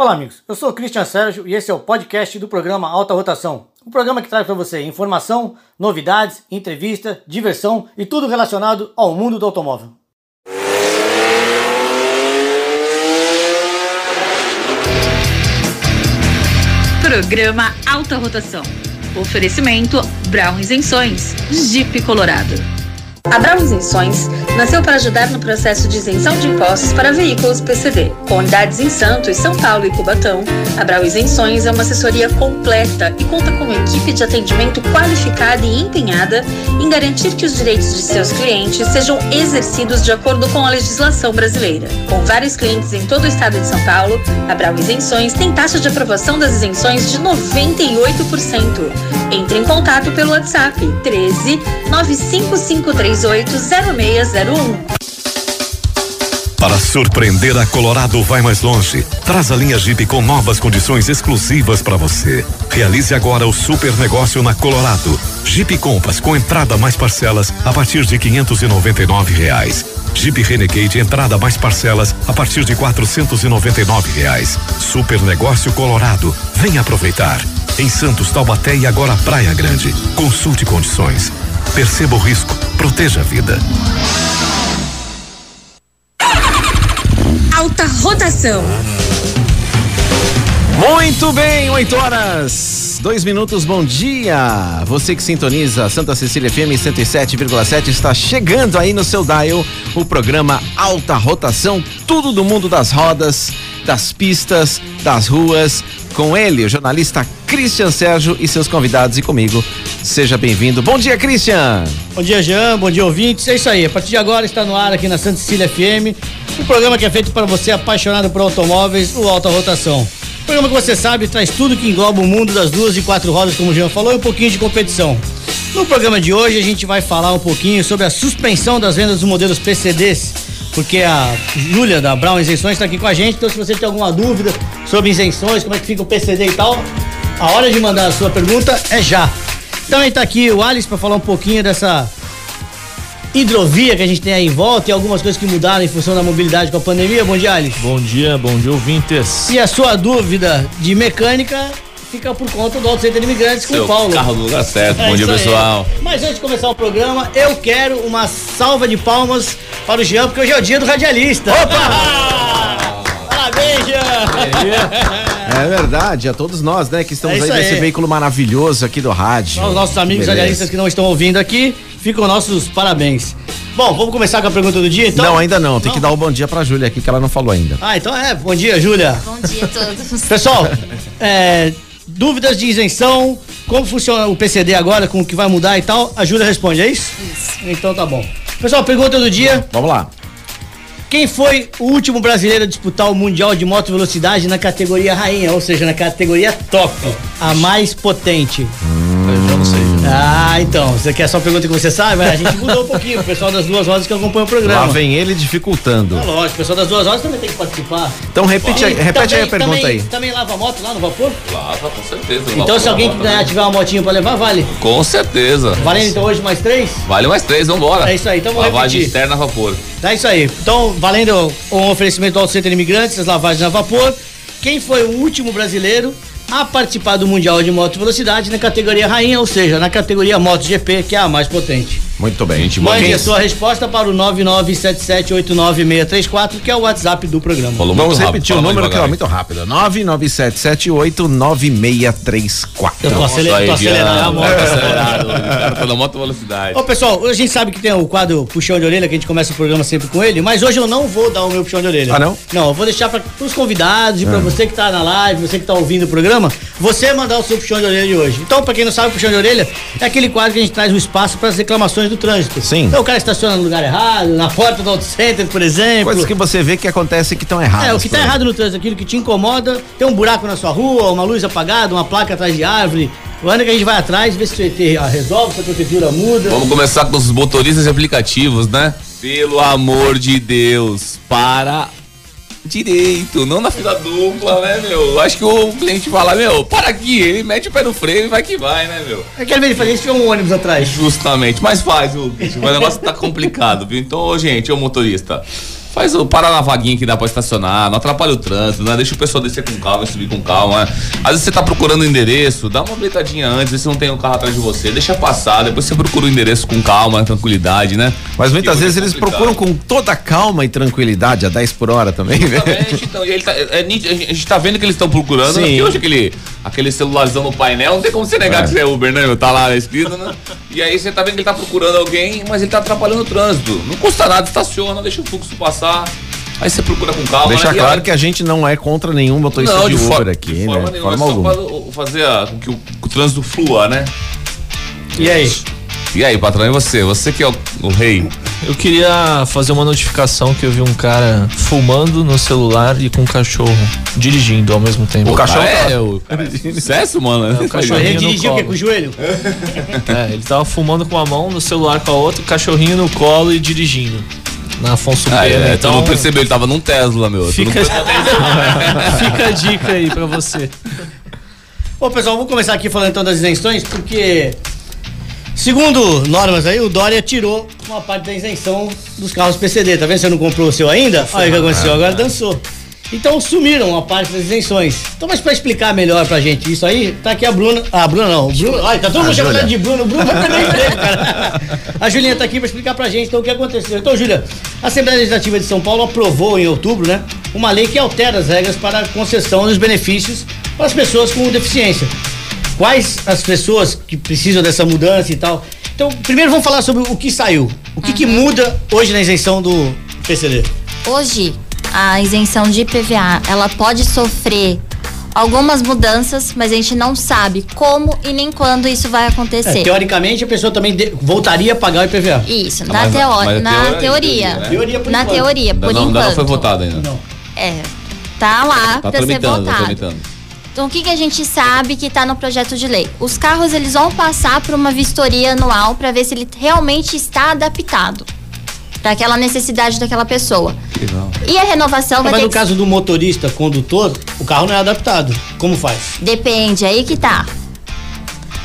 Olá, amigos. Eu sou o Christian Sérgio e esse é o podcast do programa Alta Rotação. Um programa que traz para você informação, novidades, entrevista, diversão e tudo relacionado ao mundo do automóvel. Programa Alta Rotação. Oferecimento Brown Isenções, Jeep Colorado. A Brown Isenções nasceu para ajudar no processo de isenção de impostos para veículos PCD. Com unidades em Santos, São Paulo e Cubatão, a Brown Isenções é uma assessoria completa e conta com uma equipe de atendimento qualificada e empenhada em garantir que os direitos de seus clientes sejam exercidos de acordo com a legislação brasileira. Com vários clientes em todo o estado de São Paulo, a Brown Isenções tem taxa de aprovação das isenções de 98%. Entre em contato pelo WhatsApp 13 95538 0601. Para surpreender a Colorado vai mais longe. Traz a linha Jeep com novas condições exclusivas para você. Realize agora o super negócio na Colorado. Jeep Compass com entrada mais parcelas a partir de 599 reais. Jeep Renegade entrada mais parcelas a partir de 499 reais. Super negócio Colorado. Venha aproveitar. Em Santos, Taubaté e agora Praia Grande. Consulte condições. Perceba o risco. Proteja a vida. Alta Rotação. Muito bem, 8 horas, 2 minutos, bom dia. Você que sintoniza Santa Cecília FM 107,7 está chegando aí no seu dial o programa Alta Rotação, tudo do mundo das rodas, das pistas, das ruas, com ele, o jornalista Christian Sérgio e seus convidados e comigo. Seja bem-vindo. Bom dia, Christian. Bom dia, Jean. Bom dia, ouvintes. É isso aí. A partir de agora está no ar aqui na Santa Cecília FM, um programa que é feito para você apaixonado por automóveis, o Alta Rotação. O programa que você sabe traz tudo que engloba o mundo das duas e quatro rodas, como o Jean falou, e um pouquinho de competição. No programa de hoje a gente vai falar um pouquinho sobre a suspensão das vendas dos modelos PCDs, porque a Júlia da Brown Isenções está aqui com a gente, então se você tem alguma dúvida sobre isenções, como é que fica o PCD e tal, a hora de mandar a sua pergunta é já. Também está aqui o Alice para falar um pouquinho dessa hidrovia que a gente tem aí em volta e algumas coisas que mudaram em função da mobilidade com a pandemia. Bom dia, Alice. Bom dia, bom dia, ouvintes. E a sua dúvida de mecânica fica por conta do Auto Center Imigrantes com Seu o Paulo. carro no lugar certo. É bom dia, pessoal. Mas antes de começar o programa, eu quero uma salva de palmas para o Jean, porque hoje é o dia do radialista. Opa! Parabéns, Jean! É verdade, a todos nós, né, que estamos É aí nesse aí. veículo maravilhoso aqui do rádio. Aos nossos amigos radialistas que não estão ouvindo aqui, ficam nossos parabéns. Bom, vamos começar com a pergunta do dia, então? não, ainda não, tem que dar o bom dia pra Júlia aqui, que ela não falou ainda. Ah, então é. Bom dia, Júlia. Bom dia a todos. Pessoal, é, dúvidas de isenção, como funciona o PCD agora, com o que vai mudar e tal, a Júlia responde, é isso? Isso. Então tá bom. Pessoal, pergunta do dia: Vamos lá. quem foi o último brasileiro a disputar o Mundial de Moto Velocidade na categoria rainha, ou seja, na categoria top, a mais potente? Sei. Ah, então, você quer só a pergunta que você sabe? A gente mudou um pouquinho, o pessoal das duas rodas que acompanha o Lá programa. vem ele dificultando. É lógico, o pessoal das duas rodas também tem que participar. Então repete, aí- repete aí a também- pergunta também, aí. Também lava moto lá no vapor? Lava, com certeza. Então se alguém também. tiver uma motinha pra levar, vale. Com certeza. Valendo então hoje mais três? Vale mais três, vambora. É isso aí, então vamos Lavagem repetir. externa a vapor. É isso aí. Então, valendo um oferecimento do Auto Center Imigrantes, as lavagens a vapor. Quem foi o último brasileiro a participar do Mundial de Moto Velocidade na categoria rainha, ou seja, na categoria MotoGP, que é a mais potente? Muito bem. Gente. Mande a sua resposta para o 997789634, que é o WhatsApp do programa. Falou Vamos muito rápido, repetir o número que é muito rápido. 997789634. Eu tô, aí, tô acelerando a Jean. moto. Tá acelerado. Cara tá moto velocidade. Ô pessoal, a gente sabe que tem o quadro Puxão de Orelha, que a gente começa o programa sempre com ele, mas hoje eu não vou dar o meu puxão de orelha. Ah, não? Não, eu vou deixar para os convidados e para você que tá na live, você que tá ouvindo o programa, você mandar o seu puxão de orelha de hoje. Então, para quem não sabe, o puxão de orelha é aquele quadro que a gente traz o espaço para as reclamações do trânsito. Sim. Então o cara estaciona no lugar errado, na porta do auto center, por exemplo. Coisas que você vê que acontecem que estão erradas. É, o que tá aí. errado no trânsito, aquilo que te incomoda, tem um buraco na sua rua, uma luz apagada, uma placa atrás de árvore. O ano que a gente vai atrás, vê se o ET resolve, se a prefeitura muda. Vamos começar com os motoristas de aplicativos, né? Pelo amor de Deus, para direito, não na fila dupla, né, meu? Acho que o cliente fala, meu, para aqui, ele mete o pé no freio e vai que vai, né, meu? É que às vezes fazer isso tiver um ônibus atrás. Justamente, mas faz, o bicho, o negócio tá complicado, viu? Então, gente, ô motorista, Faz o para na vaguinha que dá pra estacionar, não atrapalha o trânsito, né? Deixa o pessoal descer com calma, subir com calma. Né? Às vezes você tá procurando o endereço, dá uma habilitadinha antes, vê se não tem um carro atrás de você, deixa passar, depois você procura o endereço com calma, tranquilidade, né? Mas muitas vezes é eles procuram com toda calma e tranquilidade, a 10 por hora também, né? Exatamente, então, e ele tá, é, nítido, a gente- tá vendo que eles estão procurando, Sim. né? Porque hoje aquele, aquele celularzão no painel, não tem como você negar É. que você é Uber, né? Tá lá escrito, né? E aí você tá vendo que ele tá procurando alguém, mas ele tá atrapalhando o trânsito. Não custa nada, estaciona, deixa o fluxo passar. Aí você procura com calma. Deixar né? Claro aí- que a gente não é contra nenhum motorista não, de, de, Uber aqui, de né? forma De nenhuma, forma é alguma. só fazer a- com que o, o trânsito flua, né? E aí? E aí, patrão, e você? Você que é o, o rei. Eu queria fazer uma notificação que eu vi um cara fumando no celular e com um cachorro dirigindo ao mesmo tempo. O cachorro Ah, tá- é, o sucesso, mano. É, o cachorro- Ele dirigiu o quê? Com o joelho? É, ele tava fumando com uma mão, no celular com a outra, o cachorrinho no colo e dirigindo. Na Afonso Ah, Pena. é, então, não percebeu, ele tava num Tesla, meu. Fica, fica a dica aí pra você. Bom, pessoal, vamos começar aqui falando então das isenções, porque, segundo normas aí, o Dória tirou uma parte da isenção dos carros PCD. Tá vendo? Você não comprou o seu ainda? Olha o que aconteceu, agora dançou. Então sumiram uma parte das isenções. Então, mas pra explicar melhor pra gente isso aí, tá aqui a Bruna. Ah, a Bruna não. Olha, tá todo mundo chamando de Bruno. O Bruno vai perder emprego, cara. A Julinha tá aqui pra explicar pra gente então o que aconteceu. Então, Júlia, a Assembleia Legislativa de São Paulo aprovou em outubro, né? Uma lei que altera as regras para a concessão dos benefícios para as pessoas com deficiência. Quais as pessoas que precisam dessa mudança e tal? Então, primeiro vamos falar sobre o que saiu. O que, que muda hoje na isenção do PCD? Hoje, a isenção de IPVA, ela pode sofrer algumas mudanças, mas a gente não sabe como e nem quando isso vai É, acontecer. teoricamente, a pessoa também de- voltaria a pagar o IPVA. Isso, Ah, na, mas- teó- mas é na teoria, teoria. né? Teoria por na enquanto. teoria, por não, enquanto. não foi votado ainda. Não. É. Tá lá Tá pra ser tá votado. tramitando. Então, o que, que a gente sabe que está no projeto de lei? Os carros eles vão passar por uma vistoria anual para ver se ele realmente está adaptado para aquela necessidade daquela pessoa. Legal. E a renovação vai Mas ter no que caso do motorista, condutor, o carro não é adaptado. Como faz? Depende, aí que tá.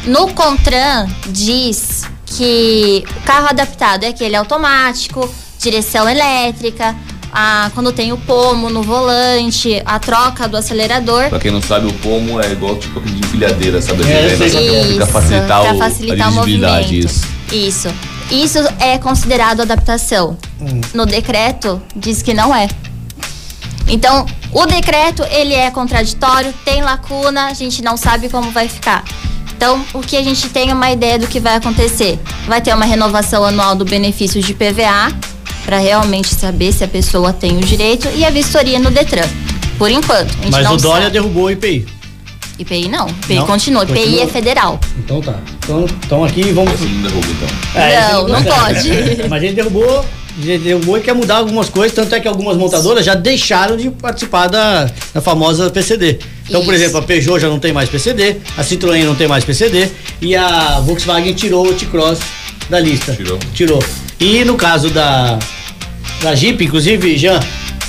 No Contran diz que o carro adaptado é aquele automático, direção elétrica, a, quando tem o pomo no volante, a troca do acelerador. Pra quem não sabe, o pomo é igual tipo aquele de empilhadeira, sabe? É, é. na- Isso, Pra facilitar, pra o, facilitar a o dirigibilidade, movimento. isso. Isso. Isso é considerado adaptação. No decreto diz que não é. Então, o decreto ele é contraditório, tem lacuna, a gente não sabe como vai ficar. Então, o que a gente tem é uma ideia do que vai acontecer? Vai ter uma renovação anual do benefício de PVA para realmente saber se a pessoa tem o direito e a vistoria no Detran. Por enquanto, a gente Mas não o Dória sabe. derrubou o IPI. IPI não, IPI Não? continua, IPI Continua? é federal. Então tá. Então, então aqui vamos. Esse não derruba, então. É, Não, não pode. Mas ele derrubou, ele derrubou e quer mudar algumas coisas, tanto é que algumas montadoras já deixaram de participar da, da famosa PCD. Então, por Isso. exemplo, a Peugeot já não tem mais PCD, a Citroën não tem mais PCD e a Volkswagen tirou o T-Cross da lista. Tirou. Tirou. E no caso da, da Jeep, inclusive, Jean,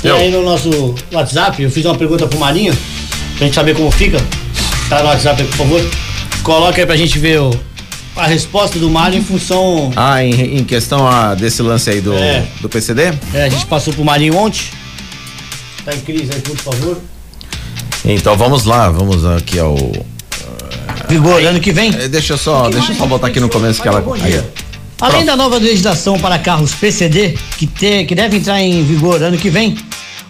tem Eu. aí no nosso WhatsApp, eu fiz uma pergunta pro Marinho, pra gente saber como fica. Tá no WhatsApp aí, por favor. Coloca aí pra gente ver o, a resposta do Mário em função. Ah, em, em questão ah, desse lance aí do, É. do PCD? É, a gente passou pro Marinho ontem. Tá em crise aí, por favor. Então vamos lá, vamos aqui ao. Vigor, ano que vem. Eh, Deixa eu só, deixa eu só voltar aqui no começo que ela. Aí. Além da nova legislação para carros PCD, que, te, que deve entrar em vigor ano que vem,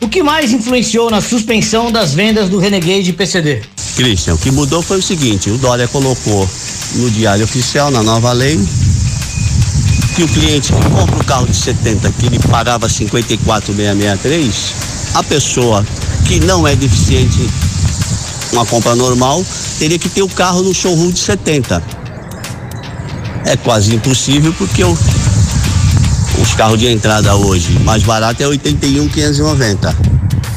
o que mais influenciou na suspensão das vendas do Renegade PCD? Christian, o que mudou foi o seguinte, o Dória colocou no diário oficial, na nova lei, que o cliente que compra o carro de 70 que ele pagava 54,663, a pessoa que não é deficiente, uma compra normal, teria que ter o carro no showroom de 70. É quase impossível porque o, os carros de entrada hoje, mais barato é 81,590.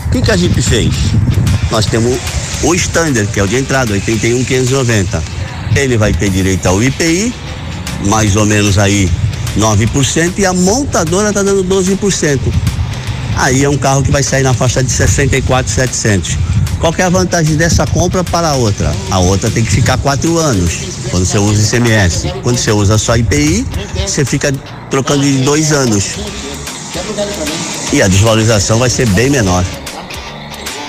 O que, que a Jeep fez? Nós temos o standard, que é o de entrada, 81,590. Ele vai ter direito ao IPI, mais ou menos aí 9%, e a montadora está dando 12%. Aí é um carro que vai sair na faixa de 64,700. Qual é a vantagem dessa compra para a outra? A outra tem que ficar quatro anos, quando você usa ICMS. Quando você usa só IPI, você fica trocando de dois anos. E a desvalorização vai ser bem menor.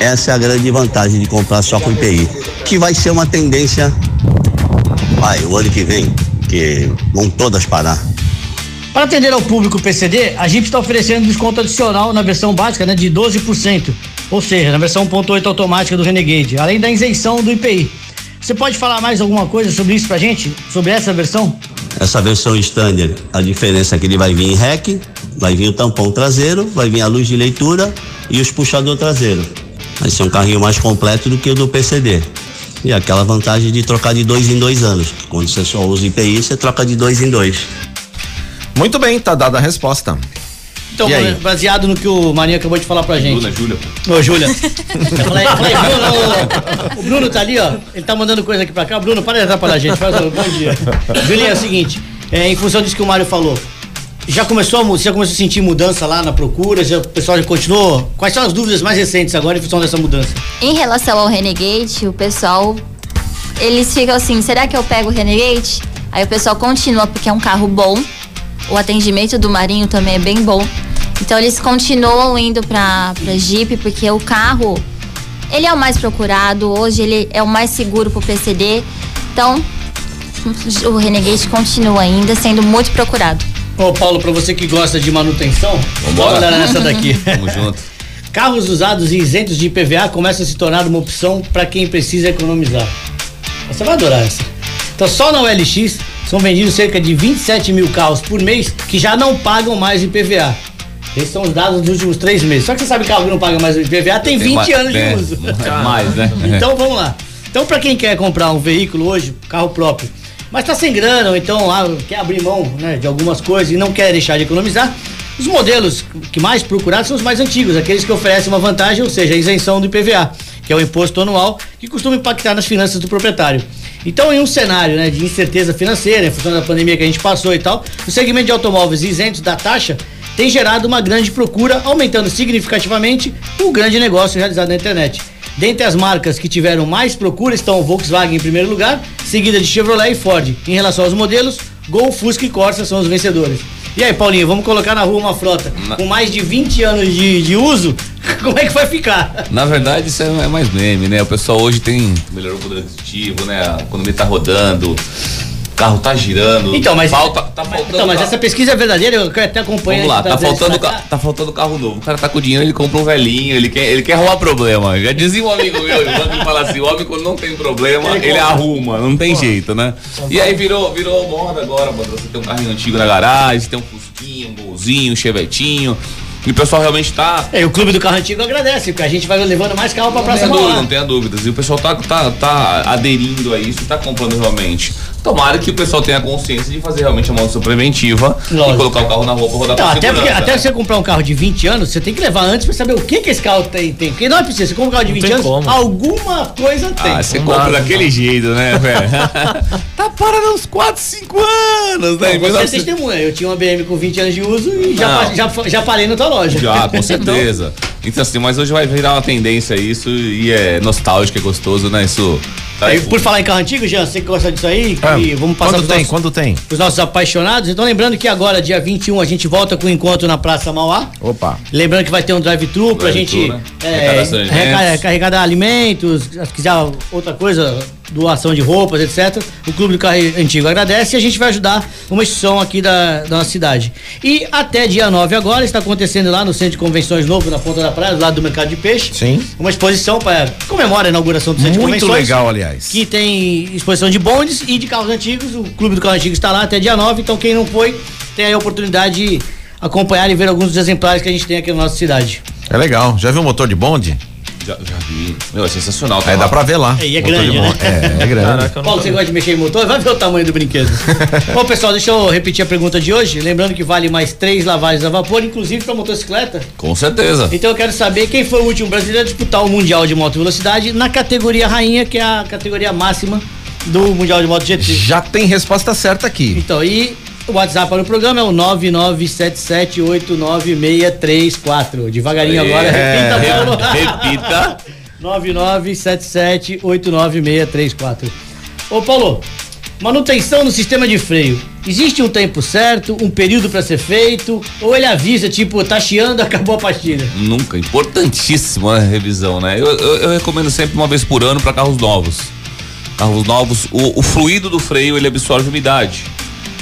Essa é a grande vantagem de comprar só com IPI, que vai ser uma tendência, vai, o ano que vem, que vão todas parar. Para atender ao público PCD, a Jeep está oferecendo desconto adicional na versão básica né, de 12%, ou seja, na versão 1.8 automática do Renegade, além da isenção do IPI. Você pode falar mais alguma coisa sobre isso pra gente? Sobre essa versão? Essa versão standard, a diferença é que ele vai vir em REC, vai vir o tampão traseiro, vai vir a luz de leitura e os puxador traseiro. Vai ser um carrinho mais completo do que o do PCD. E aquela vantagem de trocar de dois em dois anos. Quando você só usa IPI, você troca de dois em dois. Muito bem, tá dada a resposta. Então, E aí? baseado no que o Marinho acabou de falar pra gente. Bruna, Júlia. Ô, Júlia. Eu falei, eu falei, Bruno, o Bruno tá ali, ó. Ele tá mandando coisa aqui pra cá. Bruno, para de atrapalhar a gente. Faz um bom dia. Julinha, é o seguinte, é, em função disso que o Mário falou, já começou, já começou a sentir mudança lá na procura? Já, o pessoal já continuou? Quais são as dúvidas mais recentes agora em função dessa mudança? Em relação ao Renegade, o pessoal, eles ficam assim, será que eu pego o Renegade? Aí o pessoal continua, porque é um carro bom. O atendimento do Marinho também é bem bom. Então eles continuam indo pra, pra Jeep, porque o carro, ele é o mais procurado. Hoje ele é o mais seguro pro PCD. Então, o Renegade continua ainda sendo muito procurado. Ô, Paulo, pra você que gosta de manutenção, Vambora. olha nessa daqui. Tamo junto. Carros usados e isentos de IPVA começam a se tornar uma opção para quem precisa economizar. Você vai adorar essa. Então, só na OLX são vendidos cerca de 27 mil carros por mês que já não pagam mais IPVA. Esses são os dados dos últimos três meses. Só que você sabe que carro que não paga mais IPVA tem 20 mais- anos de é, uso. Mais, né? Então vamos lá. Então, para quem quer comprar um veículo hoje, carro próprio, mas tá sem grana, ou então ah, quer abrir mão né, de algumas coisas e não quer deixar de economizar, os modelos que mais procurados são os mais antigos, aqueles que oferecem uma vantagem, ou seja, a isenção do IPVA, que é o imposto anual que costuma impactar nas finanças do proprietário. Então, em um cenário né, de incerteza financeira, em função da pandemia que a gente passou e tal, o segmento de automóveis isentos da taxa tem gerado uma grande procura, aumentando significativamente o grande negócio realizado na internet. Dentre as marcas que tiveram mais procura estão Volkswagen em primeiro lugar, seguida de Chevrolet e Ford. Em relação aos modelos, Gol, Fusca e Corsa são os vencedores. E aí, Paulinho, vamos colocar na rua uma frota Na- com mais de 20 anos de, de uso? Como é que vai ficar? Na verdade, isso é mais meme, né? O pessoal hoje tem melhorou o poder né? A economia tá rodando, carro tá girando. Então, mas- Falta, tá faltando. Então, mas carro. essa pesquisa é verdadeira, eu quero até acompanhar. Vamos lá, tá faltando, ca- tá faltando carro novo. O cara tá com dinheiro, ele compra um velhinho, ele quer, ele quer arrumar problema. Já dizia um amigo meu, ele fala assim, o homem quando não tem problema, Ele arruma, não tem jeito, né? E aí virou, virou moda agora, mano. Você tem um carrinho antigo na garagem, tem um Fusquinho, um Golzinho, um Chevetinho. E o pessoal realmente tá, É, o clube do carro antigo agradece, porque a gente vai levando mais carro pra não tenha dúvida, não tenha dúvidas. E o pessoal tá, tá, tá aderindo a isso tá comprando realmente. Tomara que o pessoal tenha consciência de fazer realmente a manutenção preventiva Lógico. e colocar o carro na rua pra rodar com até, porque, segurança. até você comprar um carro de 20 anos, você tem que levar antes pra saber o que que esse carro tem. tem. Porque não é preciso, você compra um carro de 20 tem anos, como. alguma coisa tem. Ah, você Não compra dá, não daquele jeito, né, velho? tá parando uns 4, 5 anos, né? Não, você é 1900 testemunha, eu tinha uma BM com 20 anos de uso e já, já, já parei na tua loja. Já, com certeza. Então, assim, mas hoje vai virar uma tendência isso e é nostálgico, é gostoso, né? Isso. Tá Aí, por falar em carro antigo, Jean, você que gosta disso aí, Ah, e vamos passar quando tem? nossos, Quando tem? pros nossos apaixonados. Então, lembrando que agora, dia 21, a gente volta com o encontro na Praça Mauá. Opa. Lembrando que vai ter um drive-thru pra gente né? é, Arrecadação de reca- alimentos. carregar alimentos, se quiser outra coisa, doação de roupas, etc. O Clube do Carro Antigo agradece e a gente vai ajudar uma instituição aqui da, da nossa cidade. E até dia 9 agora está acontecendo lá no Centro de Convenções Novo, na Ponta da Praia, do lado do Mercado de Peixe. Sim. Uma exposição para comemorar a inauguração do Centro de Muito Convenções. legal, aliás. Que tem exposição de bondes e de carros antigos. O Clube do Carro Antigo está lá até dia 9, então quem não foi tem aí a oportunidade de acompanhar e ver alguns dos exemplares que a gente tem aqui na nossa cidade. É legal. Já viu o motor de bonde? Já, já vi. Meu, é sensacional. tá É, lá. dá pra ver lá. É, e é Motor grande, né? É, é grande. Caraca, Paulo, você gosta de mexer em motor? Vai ver o tamanho do brinquedo. Bom, pessoal, deixa eu repetir a pergunta de hoje. Lembrando que vale mais três lavagens a vapor, inclusive para motocicleta. Com certeza. Então eu quero saber quem foi o último brasileiro a disputar o Mundial de Moto Velocidade na categoria rainha, que é a categoria máxima do Mundial de Moto GT. Já tem resposta certa aqui. Então, e o WhatsApp para o programa é o 997789634. Devagarinho agora, É. repita, Paulo. Repita. 997789634. Ô Paulo, manutenção no sistema de freio. Existe um tempo certo, um período para ser feito? Ou ele avisa, tipo, tá chiando, acabou a pastilha? Nunca. Importantíssima a revisão, né? Eu, eu, eu recomendo sempre uma vez por ano para carros novos. Carros novos, o, o fluido do freio ele absorve umidade.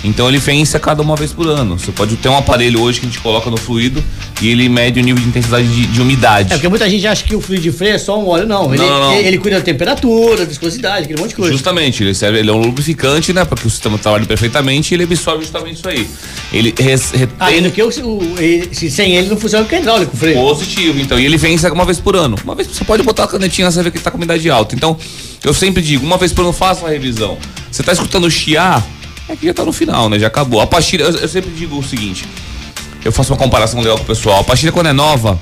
Então ele vence a cada uma vez por ano. Você pode ter um aparelho hoje que a gente coloca no fluido e ele mede o nível de intensidade de, de umidade. É porque muita gente acha que o fluido de freio é só um óleo, não. Ele, Não, não, ele, ele cuida da temperatura, da viscosidade, aquele monte de coisa. Justamente, ele serve, ele é um lubrificante, né? Para que o sistema trabalhe perfeitamente e ele absorve justamente isso aí. Ele res, retém Além do que o, o- ele- se- sem ele não funciona porque é hidráulico o freio. positivo, então, e ele vence uma vez por ano. Uma vez você pode botar a canetinha, você vê que tá com umidade alta. Então, eu sempre digo, uma vez por ano faça a revisão. Você tá escutando chiar, é que já tá no final, né? Já acabou. A pastilha, eu, eu sempre digo o seguinte, eu faço uma comparação legal com o pessoal. A pastilha quando é nova,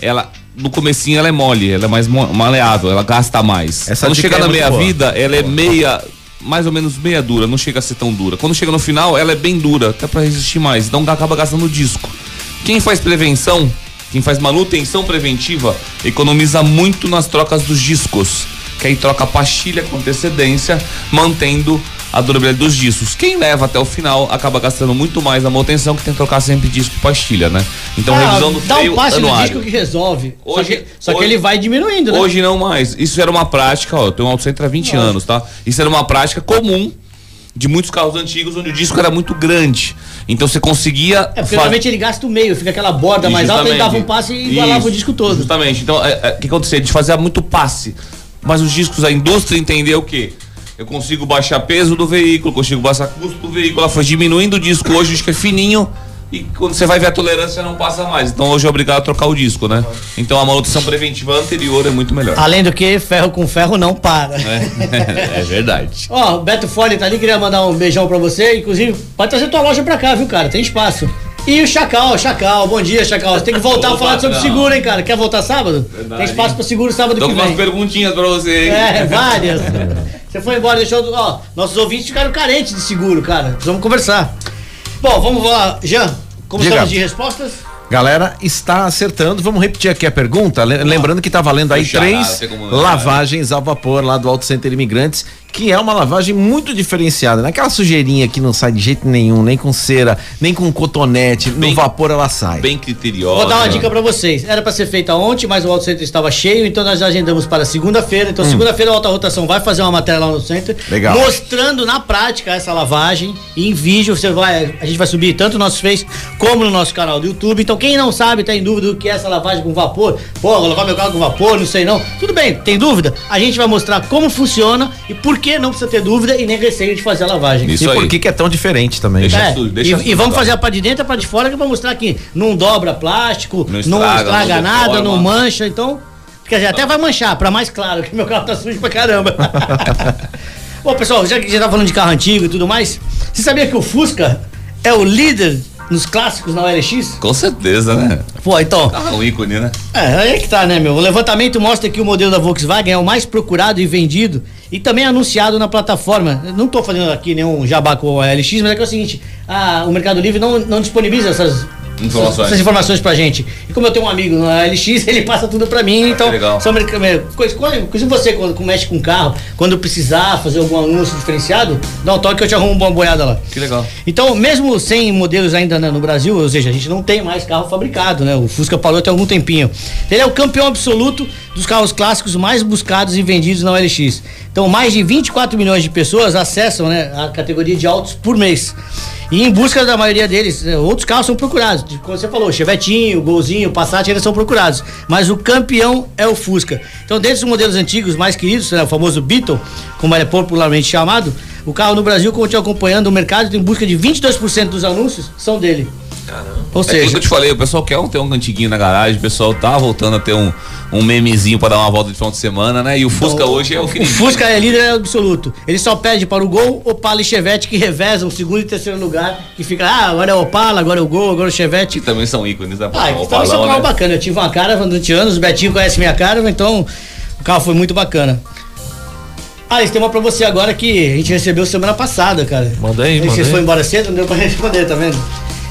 ela no comecinho ela é mole, ela é mais maleável, ela gasta mais. Essa quando chega é na meia boa. vida, ela é meia mais ou menos meia dura, não chega a ser tão dura. Quando chega no final, ela é bem dura, até pra resistir mais. Então acaba gastando disco. Quem faz prevenção, quem faz manutenção preventiva, economiza muito nas trocas dos discos. Que aí troca a pastilha com antecedência, mantendo a durabilidade dos discos. Quem leva até o final acaba gastando muito mais na manutenção que tem que trocar sempre disco e pastilha, né? Então Ah, revisão do dá freio um passe no anuário. disco que resolve. só Hoje- que, só que hoje- ele vai diminuindo, né? Hoje não mais. Isso era uma prática, ó, eu tenho um Autocenter há 20 anos, tá? Isso era uma prática comum de muitos carros antigos onde o disco era muito grande. Então você conseguia. É, porque normalmente ele gasta o meio, fica aquela borda mais alta, ele dava um passe e igualava Isso, o disco todo. Justamente. Então, é, é, o que acontecia? A gente fazia muito passe. Mas os discos, a indústria entendeu o quê? Eu consigo baixar peso do veículo, consigo baixar custo do veículo. Ela foi diminuindo o disco. Hoje o disco é fininho. E quando você vai ver a tolerância, não passa mais. Então hoje é obrigado a trocar o disco, né? Então a manutenção preventiva anterior é muito melhor. Além do que, ferro com ferro não para. É, é verdade. Ó, o Beto Fole tá ali, queria mandar um beijão pra você. Inclusive, pode trazer tua loja pra cá, viu, cara? Tem espaço. E o Chacal, Chacal, bom dia, Chacal. Você tem que voltar a Opa, falar sobre não. seguro, hein, cara? Quer voltar sábado? Verdade. Tem espaço pra seguro sábado Tô que com umas vem. perguntinhas pra você. hein? É, várias. Você foi embora, deixou. Ó, nossos ouvintes ficaram carentes de seguro, cara. Precisamos conversar. Bom, vamos lá. Jean, como Diga. estamos de respostas? Galera, está acertando. Vamos repetir aqui a pergunta. Le- Lembrando que tá valendo aí Puxa, três lavagens a vapor lá do Auto Center Imigrantes, que é uma lavagem muito diferenciada. Naquela sujeirinha que não sai de jeito nenhum, nem com cera, nem com cotonete. Bem- no vapor ela sai. Bem criteriosa. Vou dar uma dica pra vocês. Era pra ser feita ontem, mas o Auto Center estava cheio, então nós agendamos para segunda-feira. Então, segunda-feira a Alta Rotação vai fazer uma matéria lá no Center, Hum. Legal. mostrando na prática essa lavagem em vídeo. Você vai, a gente vai subir tanto no nosso Face como no nosso canal do YouTube. Então, quem não sabe, tá em dúvida do que é essa lavagem com vapor, pô, vou lavar meu carro com vapor, não sei não. Tudo bem, tem dúvida? A gente vai mostrar como funciona e por que não precisa ter dúvida e nem receio de fazer a lavagem. Isso e por que, que é tão diferente também? Deixa né? É, tudo, deixa e, tudo, e vamos fazer a parte de dentro e a parte de fora que pra mostrar que não dobra plástico, não Não estraga, estraga, não nada, deforma. não mancha, então. Quer dizer, até vai manchar, pra mais claro, que meu carro tá sujo pra caramba. Bom, pessoal, já que já tá falando de carro antigo e tudo mais, você sabia que o Fusca é o líder nos clássicos na OLX? Com certeza, né? Pô, então. Ah, um ícone, né? É, aí é que tá, né, meu? O levantamento mostra que o modelo da Volkswagen é o mais procurado e vendido e também anunciado na plataforma. Não tô fazendo aqui nenhum jabá com a LX, mas é que é o seguinte: a- o Mercado Livre não, não disponibiliza essas. Informações. Essas informações pra gente. E como eu tenho um amigo na LX, ele passa tudo pra mim, então. legal. São coisa, você, quando, quando mexe com carro, quando precisar fazer algum anúncio diferenciado, dá um toque que eu te arrumo uma boiada lá. Que legal. Então, mesmo sem modelos ainda né, no Brasil, ou seja, a gente não tem mais carro fabricado, né? O Fusca parou tem algum tempinho. Ele é o campeão absoluto dos carros clássicos mais buscados e vendidos na OLX. Então, mais de 24 milhões de pessoas acessam né, a categoria de autos por mês. E em busca da maioria deles, eh, outros carros são procurados. Como você falou, Chevetinho, Golzinho, Passat, eles são procurados. Mas o campeão é o Fusca. Então, desde os modelos antigos mais queridos, né, o famoso Beetle, como ele é popularmente chamado, o carro no Brasil continua acompanhando o mercado em busca de 22% dos anúncios são dele. Ou É aquilo que seja, eu te falei, o pessoal quer um- ter um cantiguinho na garagem, o pessoal tá voltando a ter um, um memezinho pra dar uma volta de final de semana, né? E o Fusca hoje é o que o Fusca é líder absoluto. Ele só pede para o Gol, Opala e Chevette que revezam o segundo e terceiro lugar. Que fica, ah, agora é o Opala, agora é o Gol, agora é o Chevette. que também são ícones da Ah, o então isso é um carro né? bacana. Eu tive uma Caravan durante anos, o Betinho conhece minha Caravan, então o carro foi muito bacana. Ah, isso tem uma pra você agora que a gente recebeu semana passada, cara. Manda aí, manda Vocês foram embora cedo, não deu pra responder, tá vendo?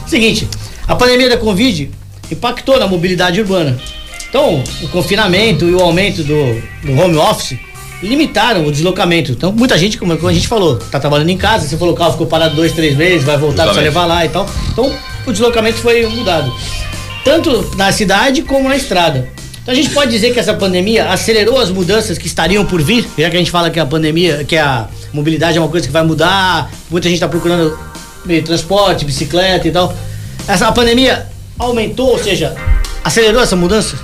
Seguinte, a pandemia da Covid impactou na mobilidade urbana. Então, o confinamento e o aumento do, do home office limitaram o deslocamento. Então, muita gente, como a gente falou, tá trabalhando em casa, você falou que o carro ficou parado dois, três meses, vai voltar, precisa levar lá e tal. Então, o deslocamento foi mudado. Tanto na cidade como na estrada. Então a gente pode dizer que essa pandemia acelerou as mudanças que estariam por vir, já que a gente fala que a pandemia, que a mobilidade é uma coisa que vai mudar, muita gente está procurando meio de transporte, bicicleta e tal. Essa a pandemia aumentou, ou seja, acelerou essa mudança?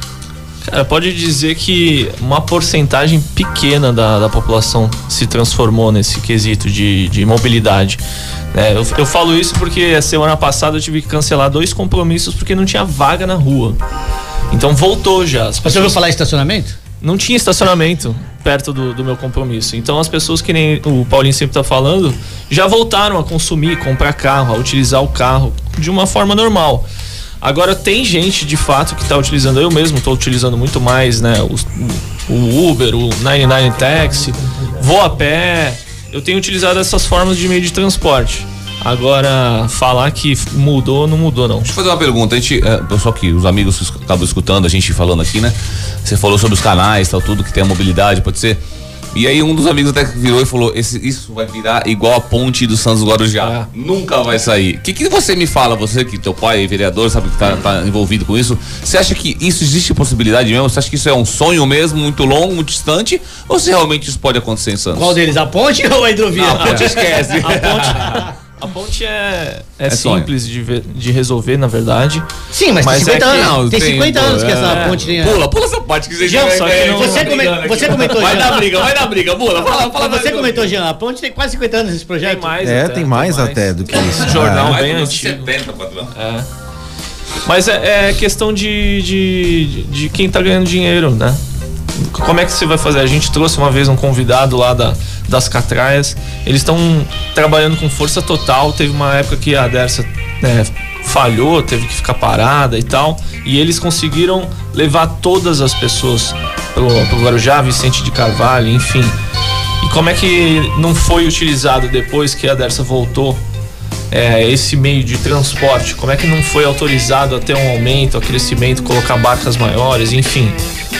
Cara, pode dizer que uma porcentagem pequena da, da população se transformou nesse quesito de, de mobilidade. É, eu, eu falo isso porque a semana passada eu tive que cancelar dois compromissos porque não tinha vaga na rua. Então voltou já. As Você pessoas- ouviu falar em estacionamento? Não tinha estacionamento perto do, do meu compromisso. Então as pessoas que nem o Paulinho sempre tá falando, já voltaram a consumir, comprar carro, a utilizar o carro de uma forma normal. Agora tem gente de fato que tá utilizando, eu mesmo tô utilizando muito mais, né? O, o Uber, o 99 Taxi, vou a pé. Eu tenho utilizado essas formas de meio de transporte. Agora, falar que mudou, não mudou, não. Deixa eu fazer uma pergunta. A gente, é, pessoal que os amigos acabam escutando a gente falando aqui, né? Você falou sobre os canais, tal, tudo que tem a mobilidade, pode ser. E aí um dos amigos até virou e falou: Esse, isso vai virar igual a ponte do Santos Guarujá. Nunca vai sair. O que, que você me fala, você que teu pai é vereador, sabe que tá, tá envolvido com isso? Você acha que isso existe possibilidade mesmo? Você acha que isso é um sonho mesmo, muito longo, muito distante? Ou se realmente isso pode acontecer em Santos? Qual deles? A ponte ou a hidrovia? Não, a ponte esquece. A ponte, a ponte é, é, É sonho. simples de, ver- de resolver, na verdade. Sim, mas, Mas tem 50 é anos. não, tem tem, 50 pô, anos que essa é. ponte tem. Pula, pula essa parte que você Jean, já que não- você brigando come- você comentou, Vai Jean. dar briga, vai dar briga. Bula, fala, fala. Você mais comentou, Jean, a ponte tem quase 50 anos esse projeto. Tem mais É, até, tem mais até do que isso. Jornal Mais bem uns antigo. 70, patrão. É. Mas é, é questão de, de, de quem tá ganhando dinheiro, né? Como é que você vai fazer? A gente trouxe uma vez um convidado lá da, das Catraias. Eles estão trabalhando com força total. Teve uma época que a Dersa né, falhou, teve que ficar parada e tal. E eles conseguiram levar todas as pessoas pro, pro Guarujá, Vicente de Carvalho, enfim. E como é que não foi utilizado depois que a Dersa voltou é, esse meio de transporte? Como é que não foi autorizado a ter um aumento, a crescimento, colocar barcas maiores, enfim?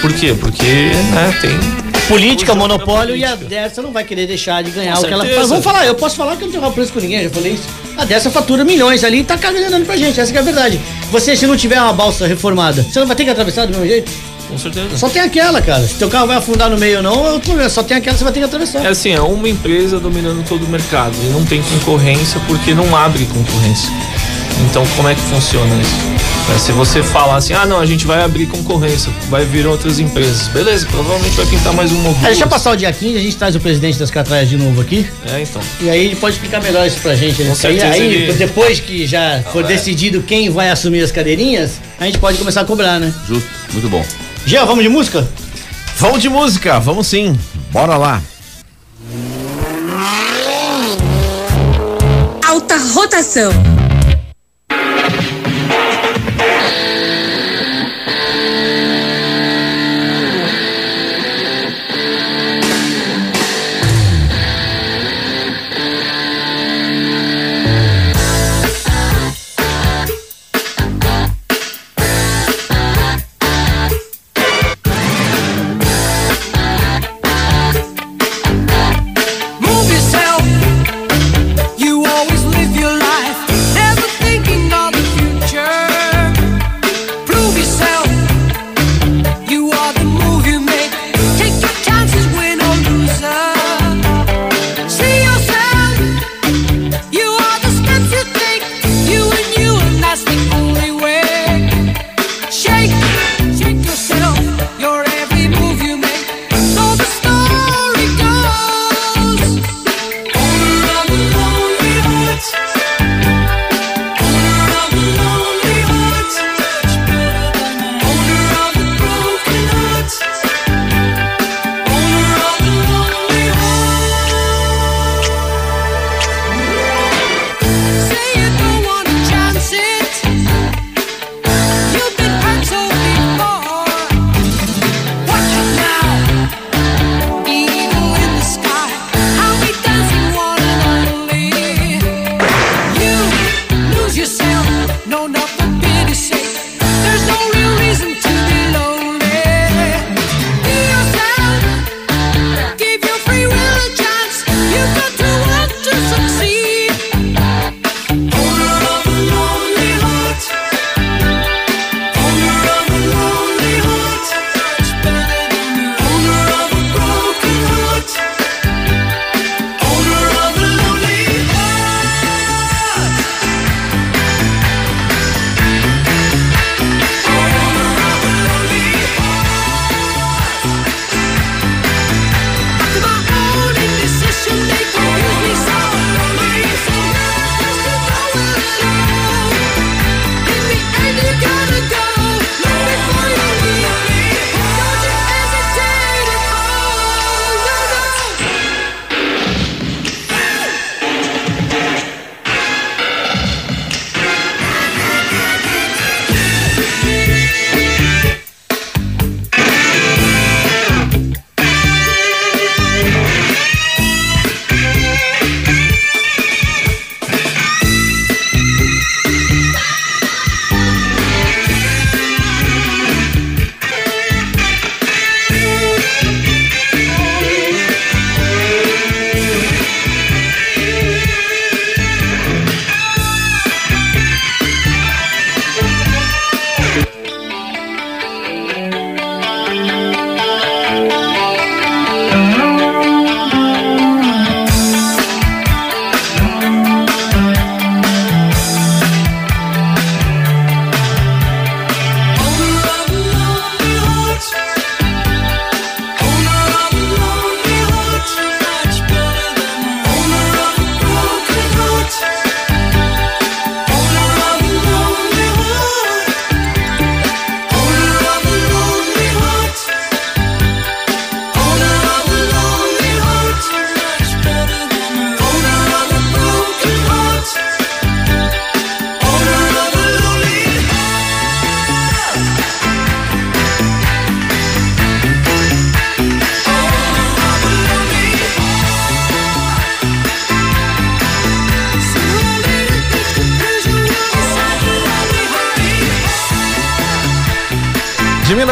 Por quê? Porque né, tem. Política, monopólio e a política. Dersa não vai querer deixar de ganhar Com o que ela certeza. faz. Vamos falar, eu posso falar que eu não tenho preço com ninguém, já falei isso. A Dersa fatura milhões ali e tá cagando pra gente, essa que é a verdade. Você, se não tiver uma balsa reformada, você não vai ter que atravessar do mesmo jeito? Com certeza. Só tem aquela, cara. Se teu carro vai afundar no meio ou não, é outro problema. Só tem aquela, você vai ter que atravessar. É assim, é uma empresa dominando todo o mercado e não tem concorrência porque não abre concorrência. Então, como é que funciona isso? É, se você falar assim, ah, não, a gente vai abrir concorrência, vai vir outras empresas, beleza, provavelmente vai pintar mais uma ou Ah, deixa duas. passar o dia 15, a gente traz o presidente das Catraias de novo aqui. É, então. E aí ele pode explicar melhor isso pra gente. Né? Aí, aí, ele- depois que já for decidido quem vai assumir as cadeirinhas, a gente pode começar a cobrar, né? Justo, muito bom. Jean, vamos de música? Vamos de música, vamos sim. Bora lá. Alta rotação.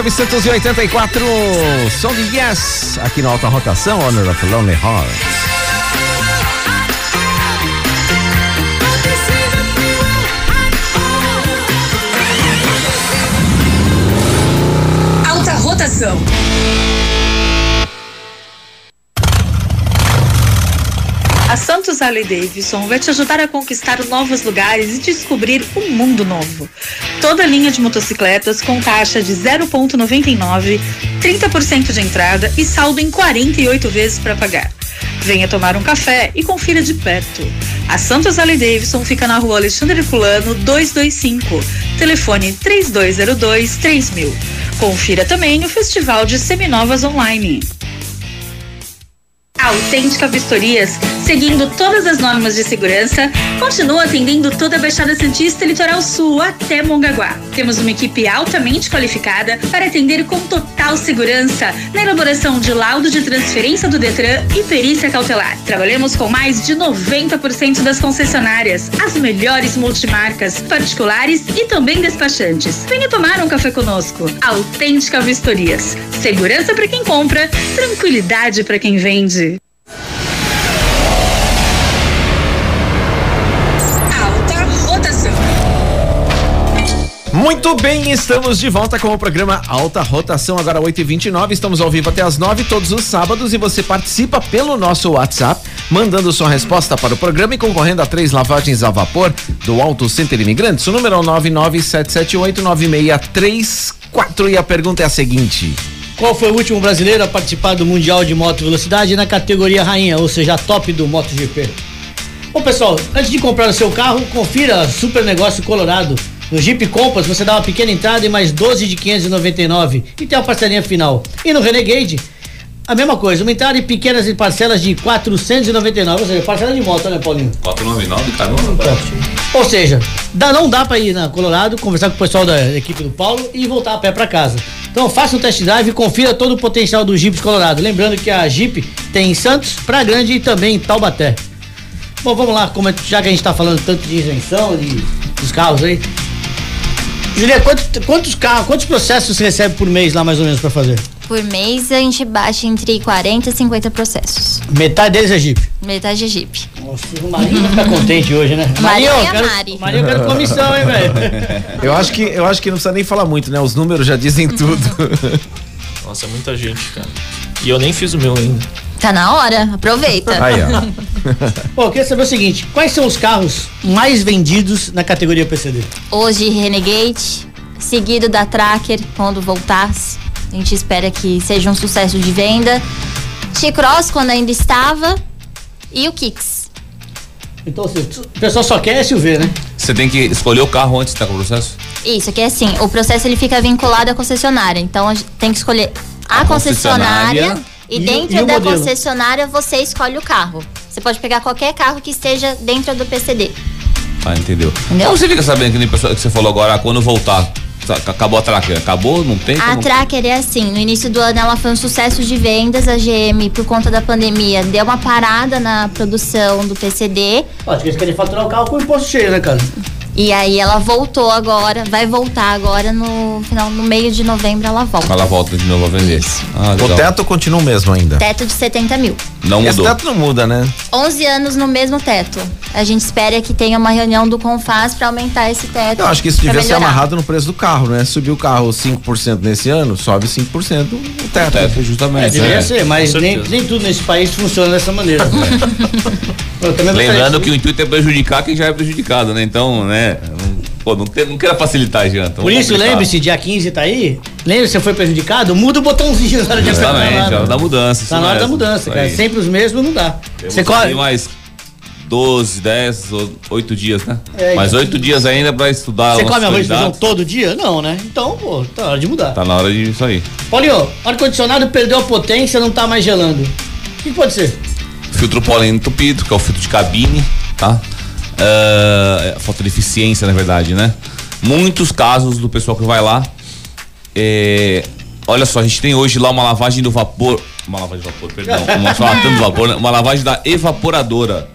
1984, som de Yes, aqui na alta rotação, Honor of Lonely Heart. Alta rotação. A Santos Harley Davidson vai te ajudar a conquistar novos lugares e descobrir um mundo novo. Toda linha de motocicletas com taxa de 0,99, 30% de entrada e saldo em 48 vezes para pagar. Venha tomar um café e confira de perto. A Santos Harley Davidson fica na rua Alexandre Fulano 225, telefone 3202 3000. Confira também o Festival de Seminovas Online. Autêntica Vistorias, seguindo todas as normas de segurança, continua atendendo toda a Baixada Santista Litoral Sul até Mongaguá. Temos uma equipe altamente qualificada para atender com total segurança na elaboração de laudo de transferência do Detran e perícia cautelar. Trabalhamos com mais de 90% das concessionárias, as melhores multimarcas, particulares e também despachantes. Venha tomar um café conosco. Autêntica Vistorias. Segurança para quem compra, tranquilidade para quem vende. Muito bem, estamos de volta com o programa Alta Rotação, agora 8h29. Estamos ao vivo até as 9 todos os sábados e você participa pelo nosso WhatsApp, mandando sua resposta para o programa e concorrendo a três lavagens a vapor do Auto Center Imigrantes. O número é o 997789634 e a pergunta é a seguinte. Qual foi o último brasileiro a participar do Mundial de Moto Velocidade na categoria rainha, ou seja, a top do MotoGP? Bom, pessoal, antes de comprar o seu carro, confira Super Negócio Colorado. No Jeep Compass você dá uma pequena entrada e mais 12 de 599 e tem a parcelinha final. E no Renegade, a mesma coisa, uma entrada e pequenas parcelas de 499, ou seja, parcela de moto, né, Paulinho? 499, caramba. Ou seja, dá, não dá pra ir na Colorado, conversar com o pessoal da equipe do Paulo e voltar a pé pra casa. Então faça um test drive e confira todo o potencial do Jeep Colorado. Lembrando que a Jeep tem em Santos, Praia Grande e também em Taubaté. Bom, vamos lá, como é- já que a gente tá falando tanto de isenção, de, dos carros aí. Julia, quantos, quantos carros, quantos processos você recebe por mês lá mais ou menos pra fazer? Por mês a gente baixa entre 40 e 50 processos. Metade deles é Jeep. Metade é Jeep. Nossa, o Marinho vai ficar contente hoje, né? Marinho eu e a quero, Mari. Marinho, eu quero comissão, hein, velho? Eu acho que eu acho que não precisa nem falar muito, né? Os números já dizem tudo. Nossa, é muita gente, cara. E eu nem fiz o meu ainda. Tá na hora, aproveita. Aí, ó. Pô, eu queria saber o seguinte: quais são os carros mais vendidos na categoria PCD? Hoje Renegade, seguido da Tracker quando voltasse. A gente espera que seja um sucesso de venda. T-Cross quando ainda estava e o Kicks. Então, assim, o pessoal só quer SUV, né? Você tem que escolher o carro antes de estar com o processo? Isso, que é assim, o processo ele fica vinculado à concessionária. Então a gente tem que escolher a, A concessionária concessionária, e e dentro e da modelo. concessionária você escolhe o carro. Você pode pegar qualquer carro que esteja dentro do PCD. Ah, entendeu. Entendeu? Como você fica sabendo que nem pessoa que você falou agora, ah, quando voltar, acabou a tracker? Acabou? Não tem? A Tracker é assim, no início do ano ela foi um sucesso de vendas, a GM, por conta da pandemia, deu uma parada na produção do PCD Ó, acho que eles querem faturar o carro com o imposto cheio, né, cara? E aí ela voltou agora, vai voltar agora no final, no meio de novembro ela volta. Ela volta de novo a vender. Isso. Ah, O teto continua o mesmo ainda. Teto de 70 mil. Não Esse mudou. teto não muda, né? 11 anos no mesmo teto. A gente espera que tenha uma reunião do Confaz para aumentar esse teto. Eu acho que isso devia ser melhorar. amarrado no preço do carro, né? Subir o carro 5% nesse ano, sobe 5% o teto. Teto, justamente. É, deveria né? ser, mas nem, nem tudo nesse país funciona dessa maneira. Lembrando que o intuito é prejudicar quem já é prejudicado, né? Então, né? Não- Pô, não, não queira facilitar a janta. Por vamos isso, lembre-se, dia 15 tá aí. Lembre-se, você foi prejudicado, muda o botãozinho na hora de lá, é né? hora da mudança. Tá na hora da mudança, cara. Sempre os mesmos não dá. Temos Você corre. mais 12, 10, ou 8 dias, né? É, mais então. 8 dias ainda pra estudar Você come arroz e feijão todo dia? Não, né? Então, pô, tá na hora de mudar. Tá na hora disso aí. Paulinho, ar-condicionado perdeu a potência, não tá mais gelando. O que pode ser? Filtro pólen entupido, que é o filtro de cabine, tá? É, falta de eficiência, na verdade, né? Muitos casos do pessoal que vai lá. é, olha só, a gente tem hoje lá uma lavagem do vapor. Uma lavagem do vapor, perdão. Uma, do vapor, né? uma lavagem da evaporadora.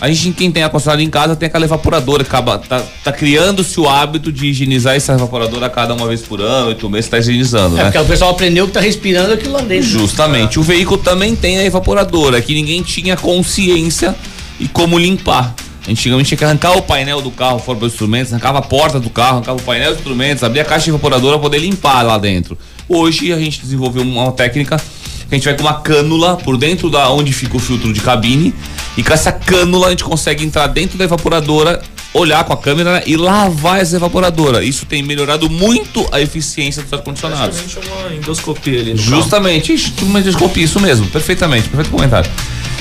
A gente, quem tem ar-condicionado em casa, tem aquela evaporadora. Acaba, tá, tá criando-se o hábito de higienizar essa evaporadora a cada uma vez por ano, oito meses, tá higienizando, É né? porque o pessoal aprendeu que tá respirando aquilo lá dentro. Justamente. O veículo também tem a evaporadora, que ninguém tinha consciência e como limpar. Antigamente tinha que arrancar o painel do carro fora dos instrumentos, arrancava a porta do carro, arrancava o painel dos instrumentos, abria a caixa de evaporadora para poder limpar lá dentro. Hoje a gente desenvolveu uma técnica que a gente vai com uma cânula por dentro da onde fica o filtro de cabine e com essa cânula a gente consegue entrar dentro da evaporadora, olhar com a câmera e lavar essa evaporadora. Isso tem melhorado muito a eficiência dos ar-condicionados. Praticamente uma endoscopia ali carro. Justamente, isso, uma desculpe, isso mesmo, perfeitamente, perfeito comentário.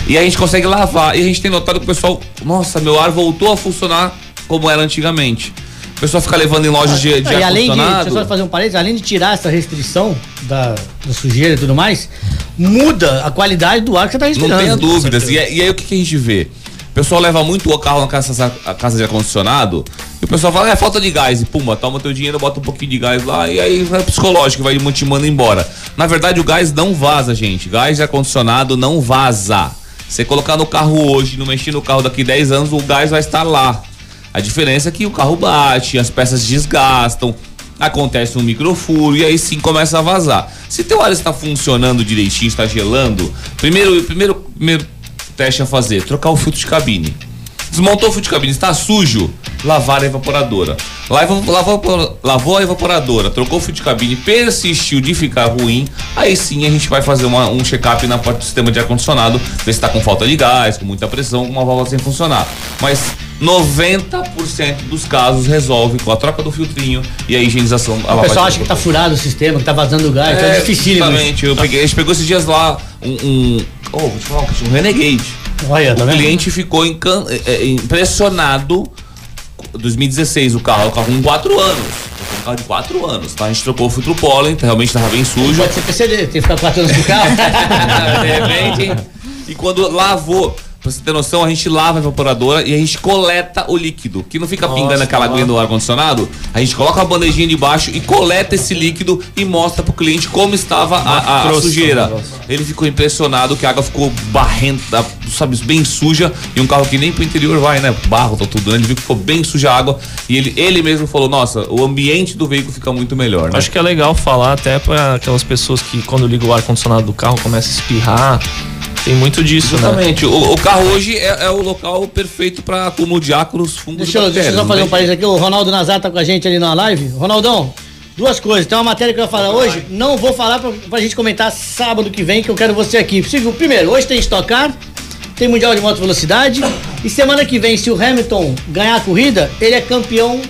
E a gente consegue lavar, e a gente tem notado que o pessoal, nossa, meu ar voltou a funcionar como era antigamente. O pessoal fica levando em lojas de, de e além de, só fazer um parênteses, além de tirar essa restrição da, da sujeira e tudo mais, muda a qualidade do ar que você tá respirando. Não tenha dúvidas. E, aí- e aí o que, que a gente vê? O pessoal leva muito o carro na casa, a casa de ar-condicionado e o pessoal fala, é falta de gás. E pumba, toma teu dinheiro, bota um pouquinho de gás lá e aí vai psicológico, vai te manda embora. Na verdade, o gás não vaza, gente. Gás de ar-condicionado não vaza. Você colocar no carro hoje, não mexer no carro daqui 10 anos, o gás vai estar lá. A diferença é que o carro bate, as peças desgastam, acontece um microfuro e aí sim começa a vazar. Se teu ar está funcionando direitinho, está gelando, primeiro, primeiro, primeiro teste a fazer, trocar o filtro de cabine. Desmontou o filtro de cabine, está sujo, lavar a evaporadora. Lavou, lavou, lavou a evaporadora, trocou o filtro de cabine, persistiu de ficar ruim, aí sim a gente vai fazer uma- um check-up na parte do sistema de ar-condicionado, ver se está com falta de gás, com muita pressão, com uma válvula sem funcionar. Mas 90% dos casos resolve com a troca do filtrinho e a higienização. a O pessoal acha que tá furado o sistema, que tá vazando gás, então é, é, dificílimo. Exatamente. Eu peguei, a gente pegou esses dias lá um. um oh, vou te falar, um Renegade. Olha, tá o vendo? cliente ficou encan- é, é, impressionado. 2016, o carro, o carro com 4 anos. Um carro de 4 anos, tá? A gente trocou o filtro pólen, realmente tava bem sujo. Pode ser PCD, tem que ficar quatro anos no carro. de repente. E quando lavou, pra você ter noção, a gente lava a evaporadora e a gente coleta o líquido. Que não fica pingando aquela aguinha do ar-condicionado. A gente coloca a bandejinha de baixo e coleta esse líquido e mostra pro cliente como estava a, a- a sujeira. Ele ficou impressionado que a água ficou barrenta, sabe, bem suja. E um carro que nem pro interior vai, né? Barro, tá tudo, né? Ele viu que ficou bem suja a água. E ele, ele mesmo falou: Nossa, o ambiente do veículo fica muito melhor, né? Acho que é legal falar até para aquelas pessoas que quando liga o ar-condicionado do carro começa a espirrar. Tem muito disso, né? Justamente. O, o carro hoje é, é o local perfeito para acúmulo de ácaros, fungos Deixa eu, deixa eu só fazer não um parênteses aqui. O Ronaldo Nazar tá com a gente ali na live. Ronaldão, duas coisas. Tem uma matéria que eu vou falar hoje. Não vou falar pra, pra gente comentar sábado que vem, que eu quero você aqui. Primeiro, hoje tem Stock Car, tem Mundial de Moto Velocidade. E semana que vem, se o Hamilton ganhar a corrida, ele é campeão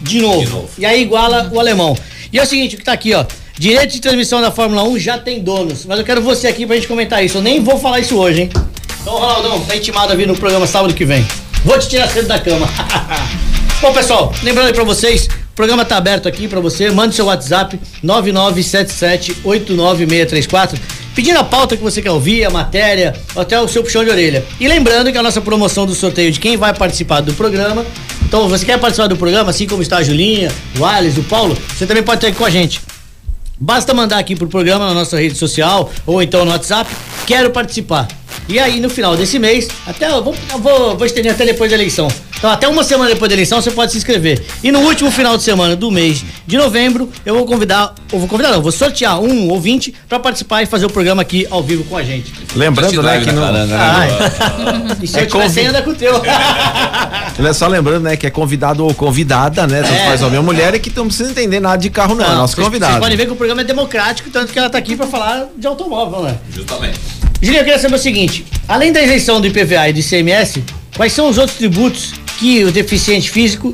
de novo. E aí iguala o alemão. E é o seguinte, o que tá aqui, ó. Direito de transmissão da Fórmula 1 já tem donos. Mas eu quero você aqui pra gente comentar isso. Eu nem vou falar isso hoje, hein? Então, Ronaldão, tá intimado a vir no programa sábado que vem. Vou te tirar cedo da cama. Bom, pessoal, lembrando aí pra vocês, o programa tá aberto aqui pra você. Mande seu WhatsApp 9977-89634. Pedindo a pauta que você quer ouvir, a matéria, até o seu puxão de orelha. E lembrando que a nossa promoção do sorteio de quem vai participar do programa. Então, você quer participar do programa, assim como está a Julinha, o Ales, o Paulo, você também pode estar aqui com a gente. Basta mandar aqui pro programa na nossa rede social ou então no WhatsApp, quero participar. E aí no final desse mês, até eu vou, eu vou, vou estender até depois da eleição. Então até uma semana depois da eleição você pode se inscrever. E no último final de semana do mês de novembro, eu vou convidar, eu vou convidar não, vou sortear um ouvinte para participar e fazer o programa aqui ao vivo com a gente. Lembrando, né, que não, Ai. E se É eu tiver convi- senha, anda com o teu. é só lembrando, né, que é convidado ou convidada, né, tanto É. faz homem ou mulher, e que não precisa entender nada de carro não, é nosso vocês- convidado. Vocês podem ver que o programa é democrático, tanto que ela tá aqui para falar de automóvel, né? Justamente. Julinho, eu queria saber o seguinte: além da isenção do IPVA e do ICMS, quais são os outros tributos que o deficiente físico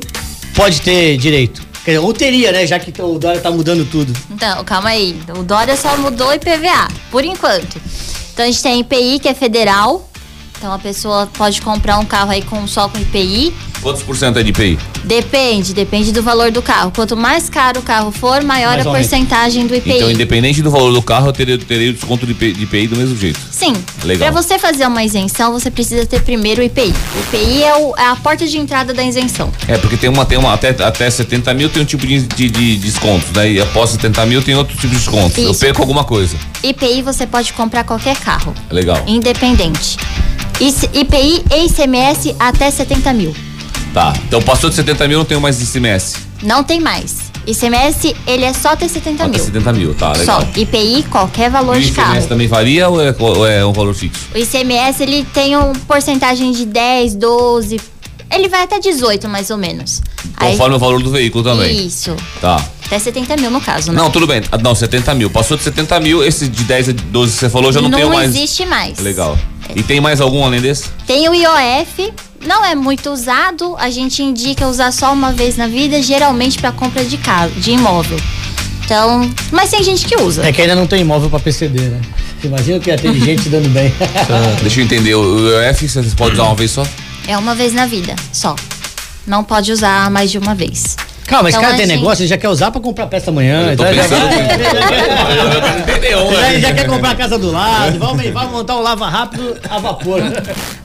pode ter direito? Quer dizer, ou teria, né? Já que o Dória tá mudando tudo. Então, calma aí. O Dória só mudou o IPVA, por enquanto. Então a gente tem IPI, que é federal. Então a pessoa pode comprar um carro aí com só com IPI. Quantos por cento é de IPI? Depende, depende do valor do carro. Quanto mais caro o carro for, maior Mais a porcentagem do IPI. Então, independente do valor do carro, eu terei, terei o desconto de IPI, de IPI do mesmo jeito. Sim. Legal. Para você fazer uma isenção, você precisa ter primeiro o IPI. O IPI é, o- é a porta de entrada da isenção. É, porque tem uma, tem uma até, até 70 mil tem um tipo de, de, de descontos, né? E após 70 mil tem outro tipo de desconto. Eu Isso. perco alguma coisa. IPI você pode comprar qualquer carro, Legal. independente. IPI e ICMS até 70 mil. Tá. Então passou de 70 mil, não tenho mais ICMS. Não tem mais. ICMS, ele é só até 70 Até mil. 70 mil, tá, legal. Só. IPI, qualquer valor o de carro. ICMS também varia ou é, ou é um valor fixo? O ICMS, ele tem uma porcentagem de 10, 12, ele vai até 18 mais ou menos. Aí- Conforme o valor do veículo também. Isso. Tá. Até 70 mil no caso, né? Não, tudo bem. Ah, Não, 70 mil. Passou de 70 mil, esse de 10 a 12 que você falou, já não, tenho mais. existe mais. Legal. E tem mais algum além desse? Tem o IOF, não é muito usado, a gente indica usar só uma vez na vida, geralmente para compra de casa, de imóvel. Então, mas tem gente que usa. É que ainda não tem imóvel pra PCD, né? Imagina que ia ter gente dando bem. Deixa eu entender. O EF você pode usar uma vez só? É uma vez na vida, só. Não pode usar mais de uma vez. Calma, esse Então, cara a tem gente- negócio, ele já quer usar pra comprar peça amanhã. Eu tô então já- pensando. Entendeu? Já, já quer comprar a casa do lado, vai, vai montar um lava rápido a vapor.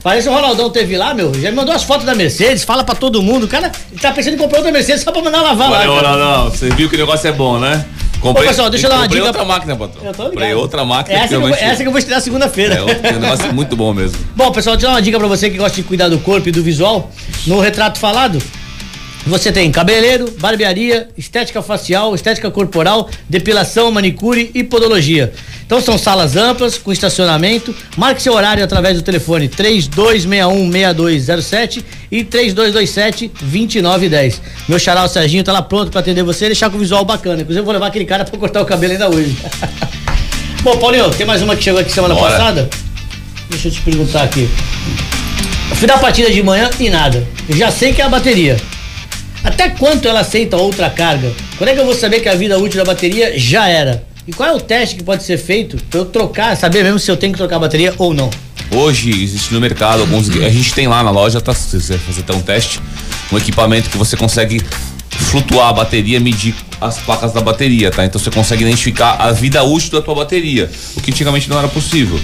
Parece o Ronaldão teve lá, meu. Já me mandou as fotos da Mercedes, fala pra todo mundo. O cara tá pensando em comprar outra Mercedes só pra mandar lavar lá. Olha, cara. não, não. Você viu que o negócio é bom, né? Comprei, Ô, pessoal, deixa eu dar uma comprei dica- outra máquina, patrão. Eu tô ligado. Comprei outra máquina. Essa que, eu, essa que eu vou estrear segunda-feira. É, o- o negócio é muito bom mesmo. Bom, pessoal, deixa eu dar uma dica pra você que gosta de cuidar do corpo e do visual. No retrato falado, você tem cabeleireiro, barbearia, estética facial, estética corporal, depilação, manicure e podologia. Então são salas amplas, com estacionamento. Marque seu horário através do telefone 3261-6207 e 3227-2910. Meu xará, o Serginho, tá lá pronto pra atender você e deixar com o visual bacana. Inclusive, eu vou levar aquele cara pra cortar o cabelo ainda hoje. Bom, Paulinho, tem mais uma que chegou aqui semana Bora. passada? Deixa eu te perguntar aqui. Eu fui dar partida de manhã e nada. Eu já sei que é a bateria. Até quanto ela aceita outra carga? Quando é que eu vou saber que a vida útil da bateria já era? E qual é o teste que pode ser feito pra eu trocar, saber mesmo se eu tenho que trocar a bateria ou não? Hoje existe no mercado alguns. A gente tem lá na loja, tá? Se você fazer até um teste, um equipamento que você consegue flutuar a bateria, medir as placas da bateria, tá? Então você consegue identificar a vida útil da tua bateria, o que antigamente não era possível.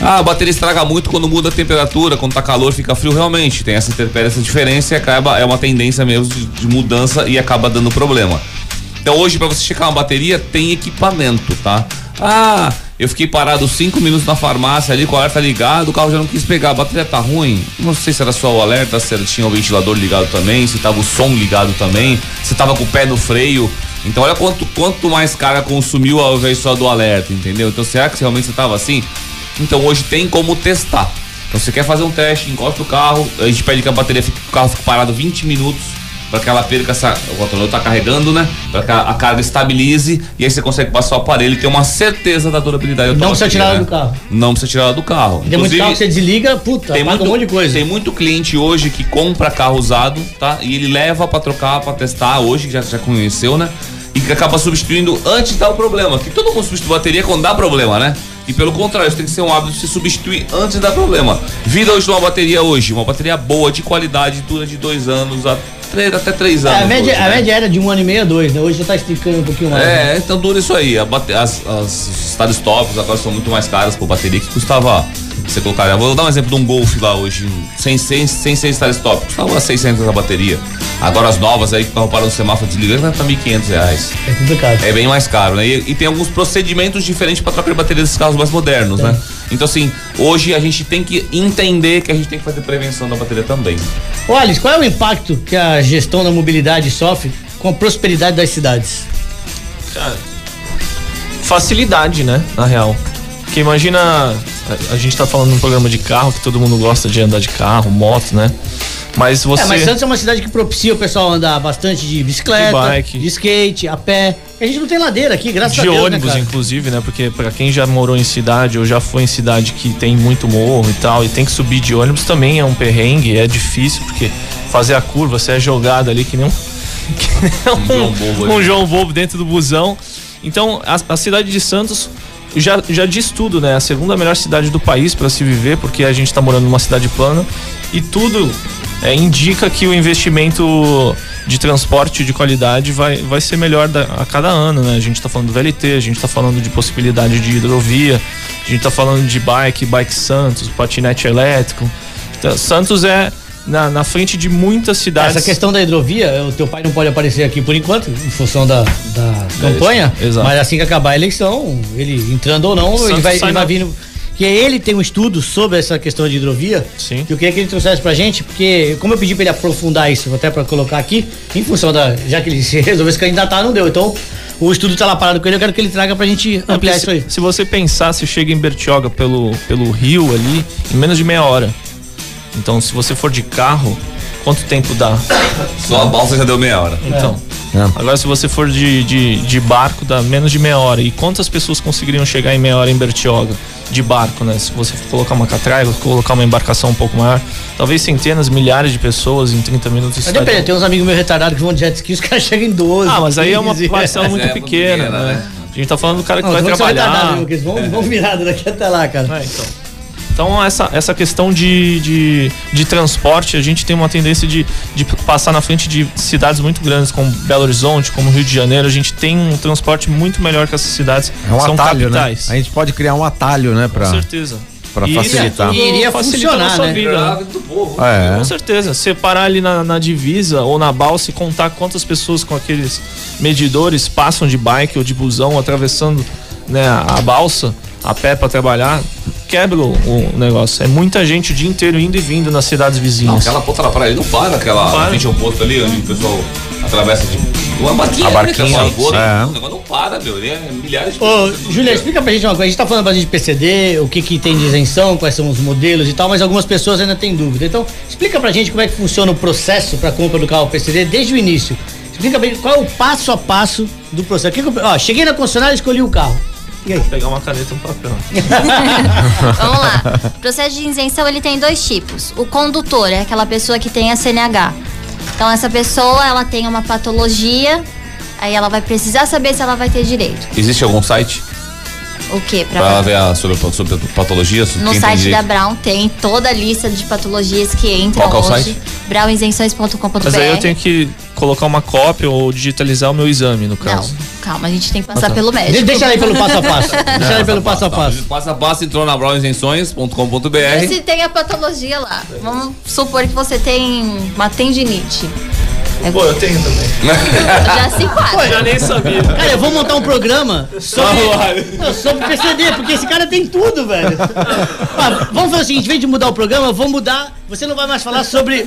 Ah, a bateria estraga muito quando muda a temperatura, quando tá calor, fica frio, realmente. Tem essa essa diferença e acaba, é uma tendência mesmo de, de mudança e acaba dando problema. Então hoje, para você checar uma bateria, tem equipamento, tá? Ah, eu fiquei parado cinco minutos na farmácia ali com o alerta ligado, o carro já não quis pegar, a bateria tá ruim. Não sei se era só o alerta, se tinha o ventilador ligado também, se tava o som ligado também, se tava com o pé no freio. Então olha quanto, quanto mais carga consumiu ao invés só do alerta, entendeu? Então será que realmente você tava assim? Então hoje tem como testar. Então você quer fazer um teste, encosta o carro, a gente pede que a bateria fique, o carro fique parado 20 minutos para que ela perca essa. O controlador tá carregando, né? Para que a, a carga estabilize e aí você consegue passar o aparelho e ter uma certeza da durabilidade Não precisa tirar ela né? do carro. Não precisa tirar ela do carro. Tem muito carro que você desliga, puta, tem muito, um monte de coisa. tem muito cliente hoje que compra carro usado, tá? E ele leva pra trocar, pra testar hoje, que já, já conheceu, né? E que acaba substituindo antes de dar o problema. Que todo mundo substitui bateria quando dá problema, né? E pelo contrário, isso tem que ser um hábito de se substituir antes de dar problema. Vida hoje de uma bateria hoje, uma bateria boa, de qualidade, dura de dois anos a três, até três É, anos. a, média, hoje, a né? média era de um ano e meio a dois, né? Hoje já tá esticando um pouquinho mais. né? É, então dura isso aí. A bate- as, as start stops agora são muito mais caras por bateria que custava. Você colocar. Vou dar um exemplo de um Golf lá hoje, sem, sem, sem ser start stop. Custava 600 a bateria. Agora as novas aí que o carro para no semáforo desligando vai pra 1.500 reais. É complicado. É bem mais caro, né? E, e tem alguns procedimentos diferentes para trocar de bateria desses carros mais modernos, né? Então, assim, hoje a gente tem que entender que a gente tem que fazer prevenção da bateria também. Ô, Alice, qual é o impacto que a gestão da mobilidade sofre com a prosperidade das cidades? Cara, facilidade, né? Na real. Porque imagina. A, a gente tá falando num programa de carro que todo mundo gosta de andar de carro, moto, né? Mas você. É, mas Santos é uma cidade que propicia o pessoal andar bastante de bicicleta, De bike. de skate, a pé. A gente não tem ladeira aqui, graças a de Deus, né, ônibus, cara? inclusive, né? Porque pra quem já morou em cidade ou já foi em cidade que tem muito morro e tal, e tem que subir de ônibus também é um perrengue, é difícil, porque fazer a curva, você é jogado ali que nem um, que nem um, João Bobo ali. um João Bobo dentro do busão. Então, a, a cidade de Santos já, já diz tudo, né? A segunda melhor cidade do país para se viver, porque a gente tá morando numa cidade plana e tudo é, indica que o investimento de transporte de qualidade vai, vai ser melhor da- a cada ano, né? A gente tá falando do VLT, a gente tá falando de possibilidade de hidrovia, a gente tá falando de bike, bike Santos, patinete elétrico. Então, Santos é na, na frente de muitas cidades. Essa questão da hidrovia, o teu pai não pode aparecer aqui por enquanto, em função da, da campanha. exato. Mas assim que acabar a eleição, ele entrando ou não, ele Santos vai, ele vai vir no- que ele tem um estudo sobre essa questão de hidrovia. Sim. Que eu queria que ele trouxesse pra gente, porque como eu pedi pra ele aprofundar isso, até pra colocar aqui, em função da. Já que ele se resolveu se candidatar, não deu. Então, o estudo tá lá parado com ele, eu quero que ele traga pra gente ampliar se, isso aí. se você pensar, se chega em Bertioga pelo, pelo rio ali, em menos de meia hora. Então, se você for de carro, quanto tempo dá? Só a balsa já deu meia hora. Então. Agora, se você for de, de, de barco, dá menos de meia hora. E quantas pessoas conseguiriam chegar em meia hora em Bertioga? De barco, né? Se você colocar uma catraia, colocar uma embarcação um pouco maior, talvez centenas, milhares de pessoas em 30 minutos. Mas depende, tem uns amigos meus retardados que vão de jet ski, os caras chegam em 12. Ah, mas aí é uma 15. parcela muito é pequena, pequena, né? né? A gente tá falando do cara que Não, vai trabalhar. vão, vão virado daqui até lá, cara. É, então. Então, essa, essa questão de, de, de transporte, a gente tem uma tendência de, de passar na frente de cidades muito grandes, como Belo Horizonte, como Rio de Janeiro. A gente tem um transporte muito melhor que essas cidades. É um que são atalho, capitais. né? A gente pode criar um atalho, né? Com Pra, certeza. pra E isso facilitar. tudo E iria facilita funcionar, a nossa né? vida, né? do povo. É. Com certeza. Você parar ali na, na divisa ou na balsa e contar quantas pessoas com aqueles medidores passam de bike ou de busão atravessando né, a balsa a pé para trabalhar, quebra o, o negócio. É muita gente o dia inteiro indo e vindo nas cidades Não, vizinhas. aquela ponta da praia não para, aquela Não para. frente ao posto ali, onde o pessoal atravessa de uma barquinha. A barquinha, né, cara? Boa, é. O negócio não para, meu. Ele é milhares de Ô, pessoas. Julia, explica pra gente uma coisa. A gente tá falando bastante de PCD, o que que tem de isenção, quais são os modelos e tal, mas algumas pessoas ainda têm dúvida. Então, explica pra gente como é que funciona o processo pra compra do carro PCD desde o início. Explica pra gente qual é o passo a passo do processo. Que que eu- ó, cheguei na concessionária e escolhi o carro. E aí? Vou pegar uma caneta e um papel. Vamos lá. O processo de isenção ele tem dois tipos. O condutor é aquela pessoa que tem a CNH. Então essa pessoa ela tem uma patologia, aí ela vai precisar saber se ela vai ter direito. Existe algum site O quê? Pra- pra ver a, sobre, sobre patologia? Sobre no site da? Brown tem toda a lista de patologias que entram Qual que é o hoje. site? Brownisenções.com.br. Mas aí eu tenho que colocar uma cópia ou digitalizar o meu exame, no Não, caso. calma, a gente tem que passar Ah, tá. pelo médico. De- Deixa aí pelo passo a passo. Deixa aí pelo passo a passo. Passo a passo, entrou na browisenções.com.br. Vê se tem a patologia lá. Vamos supor que você tem uma tendinite. É, Pô, eu tenho também. já se enquadra. Já nem sabia. Cara, eu vou montar um programa sobre, Não, sobre PCD, porque esse cara tem tudo, velho. Ah, vamos fazer o seguinte, em vez de mudar o programa, eu vou mudar. Você não vai mais falar sobre.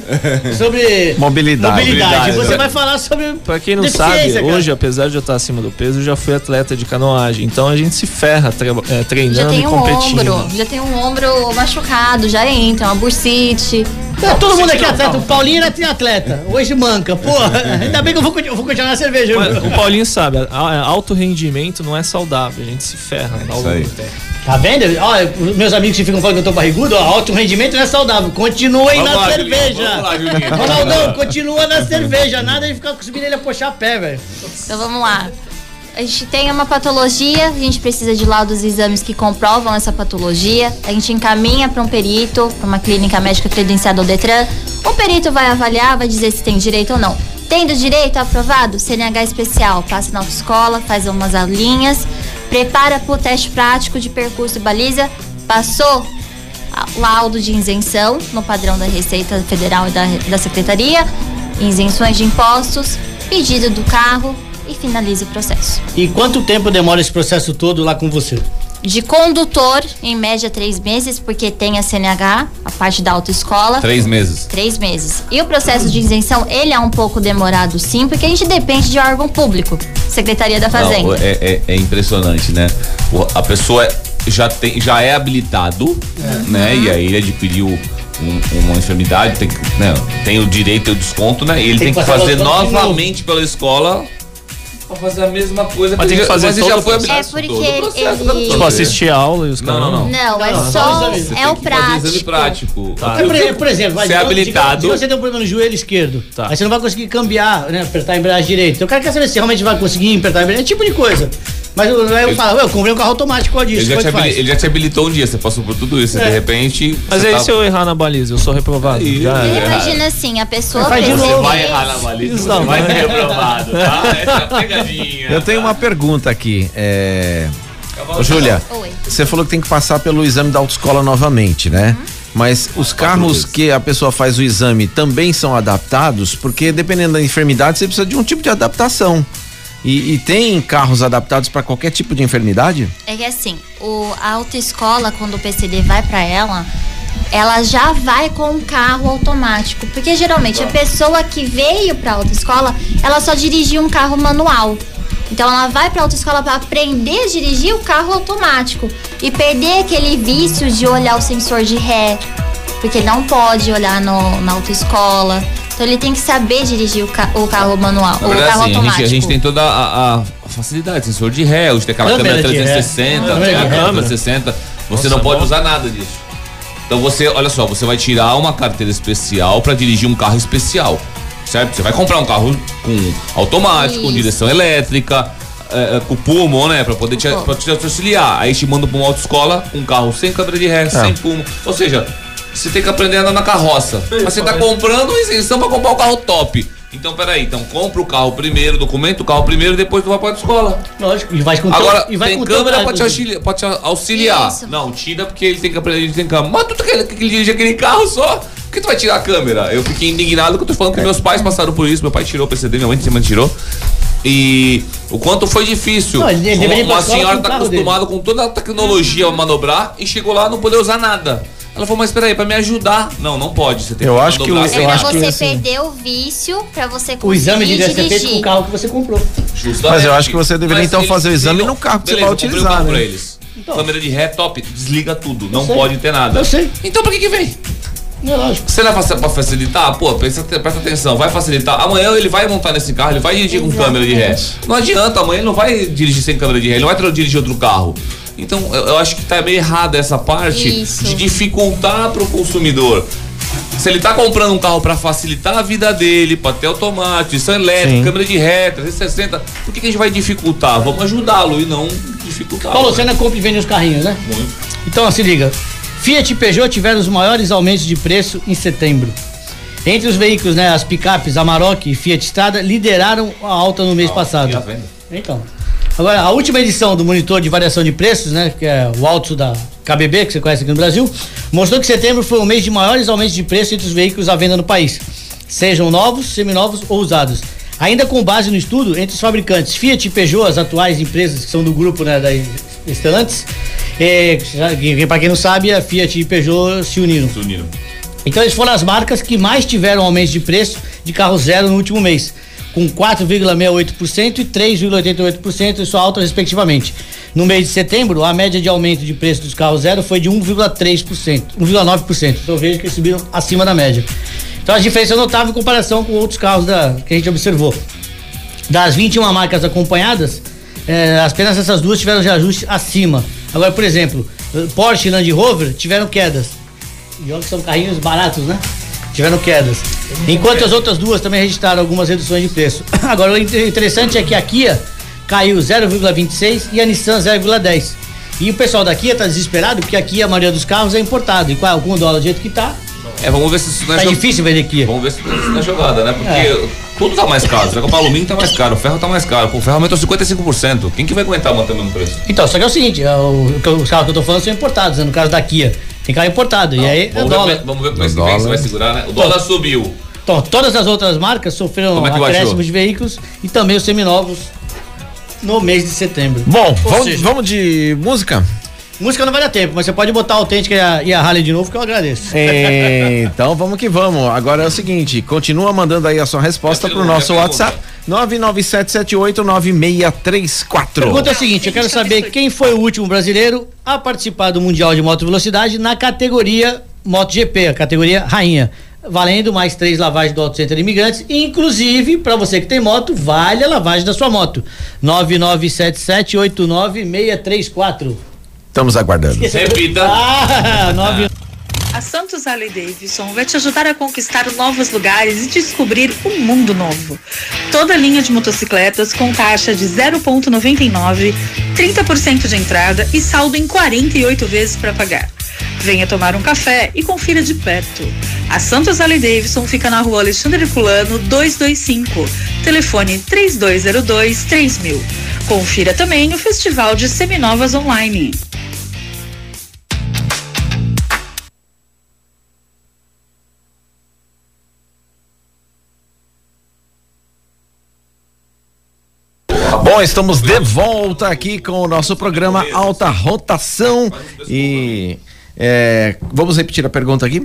sobre Mobilidade. mobilidade. Você né? vai falar sobre. Pra quem não sabe, cara. hoje, apesar de eu estar acima do peso, eu já fui atleta de canoagem. Então a gente se ferra tre- é, Já treinando tem e um competindo. ombro, já tem um ombro machucado, já entra, uma bursite. É, todo mundo aqui é atleta. O Paulinho era triatleta. Hoje manca. Porra, ainda bem que eu vou, eu vou continuar na cerveja. Mas o Paulinho sabe, alto rendimento não é saudável, a gente se ferra ao longo aí. do tempo. Tá vendo? Ó, meus amigos que ficam falando que eu tô barrigudo, ó, alto rendimento não é saudável. Continuem Vamos na lá, cerveja. Julinho, vamos lá, Julinho. Ronaldão, continua na cerveja. Nada de ficar subindo ele a puxar a pé, velho. Então vamos lá. A gente tem uma patologia, a gente precisa de laudos e exames que comprovam essa patologia. A gente encaminha para um perito, para uma clínica médica credenciada ao Detran. O perito vai avaliar, vai dizer se tem direito ou não. Tendo direito, aprovado, CNH especial, passa na autoescola, faz umas aulinhas, prepara para o teste prático de percurso e baliza, passou laudo de isenção no padrão da Receita Federal e da, da Secretaria, isenções de impostos, pedido do carro e finaliza o processo. E quanto tempo demora esse processo todo lá com você? De condutor, em média, três meses, porque tem a CNH, a parte da autoescola. Três meses. Três meses. E o processo de isenção, ele é um pouco demorado sim, porque a gente depende de órgão público, Secretaria da Fazenda. Não, é, é- é impressionante, né? A pessoa já, tem, já é habilitado, né? E aí ele adquiriu um- uma enfermidade, tem, né? tem o direito ao desconto, né? E ele tem, Tem que fazer novamente pela escola pra fazer a mesma coisa. Mas tem que fazer mas todo já o foi. É porque ele- dá pra Tipo, assistir a aula e os Não, caras. não, não. Não, é Não, só. não, Você É o que prático. prático. Tá. É, por, exemplo, vai, Ser digamos- habilitado. que você tem um problema no joelho esquerdo. Tá. Aí você não vai conseguir cambiar, né? Apertar a embreagem direito. Então o cara quer saber se realmente vai conseguir apertar a embreagem, esse tipo de coisa. Mas eu- eu falo, eu comprei um carro automático com Ele disso. já, Como te é ele já te habilitou um dia, você passou por tudo isso. e É. De repente. Mas você aí tá- se eu errar na baliza, eu sou reprovado. Já era. Imagina assim, a pessoa Faz de novo. um Vai errar na baliza, Isso você não, vai ser reprovado, tá? Essa é a pegadinha. Eu tenho uma pergunta aqui. É... Ô, Júlia, Oi. você falou que tem que passar pelo exame da autoescola novamente, né? Mas os carros vezes. que a pessoa faz o exame também são adaptados, porque dependendo da enfermidade, você precisa de um tipo de adaptação. E, e tem carros adaptados para qualquer tipo de enfermidade? É que assim, o, a autoescola, quando o PCD vai pra ela, ela já vai com um carro automático. Porque geralmente a pessoa que veio pra autoescola, ela só dirigia um carro manual. Então ela vai pra autoescola para aprender a dirigir o carro automático e perder aquele vício de olhar o sensor de ré, porque não pode olhar no, na autoescola. Então ele tem que saber dirigir o, ca- o carro manual, Na o verdade, carro assim, a automático. gente, a gente tem toda a, a facilidade, sensor de ré, hoje tem aquela Câmera câmera de ré. 360, Câmera a ré. câmera 360, você não pode usar nada disso. Então você, olha só, você vai tirar uma carteira especial para dirigir um carro especial, certo? Você vai comprar um carro com automático, Isso. direção elétrica, é, é, com pulmon, né, para poder te, pra te auxiliar. Aí te manda para uma autoescola, um carro sem câmera de ré, sem pulmon. Ou seja, você tem que aprender a andar na carroça. Mas você tá comprando uma isenção para comprar o carro top. Então, peraí, então compra o carro primeiro, documenta o carro primeiro, depois tu vai pra autoescola. Lógico, e vai com Agora, e vai tem com câmera pra te, auxiliar, pra te auxiliar. Isso. Não, tira porque ele tem que aprender, ele tem câmera. Mas tu quer que ele dirige aquele carro só? Por que tu vai tirar a câmera? Eu fiquei indignado que eu tô falando que meus pais passaram por isso. Meu pai tirou o PCD, minha mãe também tirou. E o quanto foi difícil. Não, ele uma escola senhora tá acostumada com toda a tecnologia a manobrar e chegou lá não poder usar nada. Ela falou, mas peraí, pra me ajudar. Não, não pode. Você tem Eu que acho que o- eu É acho que, você assim, perder o vício, pra você conseguir O exame devia ser feito com o carro que você comprou. Justamente. Mas eu acho que você deveria, então, eles fazer o exame no carro que você Beleza, vai eu comprei utilizar, o carro né? pra eles. Câmera de ré top, desliga tudo, não sei. pode ter nada. Eu sei. Então pra que que vem? É lógico. Você não é pra, facilitar? Pô, presta, presta atenção, vai facilitar. Amanhã ele vai montar nesse carro, ele vai dirigir com câmera de ré. Não adianta, amanhã ele não vai dirigir sem câmera de ré, ele não vai dirigir outro carro. Então eu, eu acho que tá meio errada essa parte Isso. de dificultar pro consumidor. Se ele tá comprando um carro pra facilitar a vida dele, pra ter automático, direção elétrica, Sim. câmera de ré, 360, por que, que a gente vai dificultar? Vamos ajudá-lo e não dificultar. Paulo, você não compra e vende os carrinhos, né? Muito. Então, se liga. Fiat e Peugeot tiveram os maiores aumentos de preço em setembro. Entre os veículos, né, as picapes Amarok e Fiat Strada lideraram a alta no mês E a passado. venda? Então. Agora, a última edição do monitor de variação de preços, né, que é o Alto da KBB, que você conhece aqui no Brasil, mostrou que setembro foi o mês de maiores aumentos de preço entre os veículos à venda no país, sejam novos, seminovos ou usados. Ainda com base no estudo, entre os fabricantes Fiat e Peugeot, as atuais empresas que são do grupo né, da Stellantis, é, para quem não sabe, a Fiat e Peugeot se uniram. Se uniram. Então eles foram as marcas que mais tiveram aumento de preço de carro zero no último mês, com 4,68% e 3,88% em sua alta respectivamente. No mês de setembro, a média de aumento de preço dos carros zero foi de 1,3%, 1,9%. Então veja que subiram acima da média. Então a diferença é notável em comparação com outros carros da, que a gente observou. Das 21 marcas acompanhadas, eh, apenas essas duas tiveram de ajuste acima. Agora, por exemplo, eh, Porsche e Land Rover tiveram quedas. E olha que são carrinhos baratos, né? Tiveram quedas. Enquanto as outras duas também registraram algumas reduções de preço. Agora, o inter- interessante é que a Kia caiu 0,26 e a Nissan 0,10. E o pessoal da Kia tá desesperado porque aqui a maioria dos carros é importado. E qual, com o dólar do jeito que tá, É, vamos ver se isso não é tá difícil vender Kia. Vamos ver se isso não é jogada, né? Porque É. tudo tá mais caro. Você vai comprar alumínio tá mais caro, o ferro tá mais caro. O ferro aumentou 55%. Quem que vai aguentar manter o mesmo preço? Então, só que é o seguinte, é o- o- os carros que eu tô falando são importados, né? no caso da Kia. Tem carro importado. e aí é Vamos dólar. ver, vamos ver como é que vai segurar, né? O dólar subiu. Então, todas as outras marcas sofreram é acréscimos de veículos e também os seminovos no mês de setembro. Bom, Ou vamos, seja, vamos de música? Música não vai dar tempo, mas você pode botar a autêntica e a, e a Harley de novo que eu agradeço. É, então vamos que vamos. Agora é o seguinte, continua mandando aí a sua resposta pro nosso. WhatsApp 997789634. Pergunta é a seguinte, eu quero saber quem foi o último brasileiro a participar do Mundial de Moto Velocidade na categoria MotoGP, a categoria rainha. Valendo mais três lavagens do Auto Center Imigrantes, inclusive, para você que tem moto, vale a lavagem da sua moto. 997789634. Estamos aguardando. Repita. Ah, nove... A Santos Harley Davidson vai te ajudar a conquistar novos lugares e descobrir um mundo novo. Toda linha de motocicletas com taxa de 0,99, 30% de entrada e saldo em 48 vezes para pagar. Venha tomar um café e confira de perto. A Santos Harley Davidson fica na rua Alexandre Herculano 225, telefone 3202 3000. Confira também o Festival de Seminovas Online. Bom, estamos de volta aqui com o nosso programa Alta Rotação e é, vamos repetir a pergunta aqui?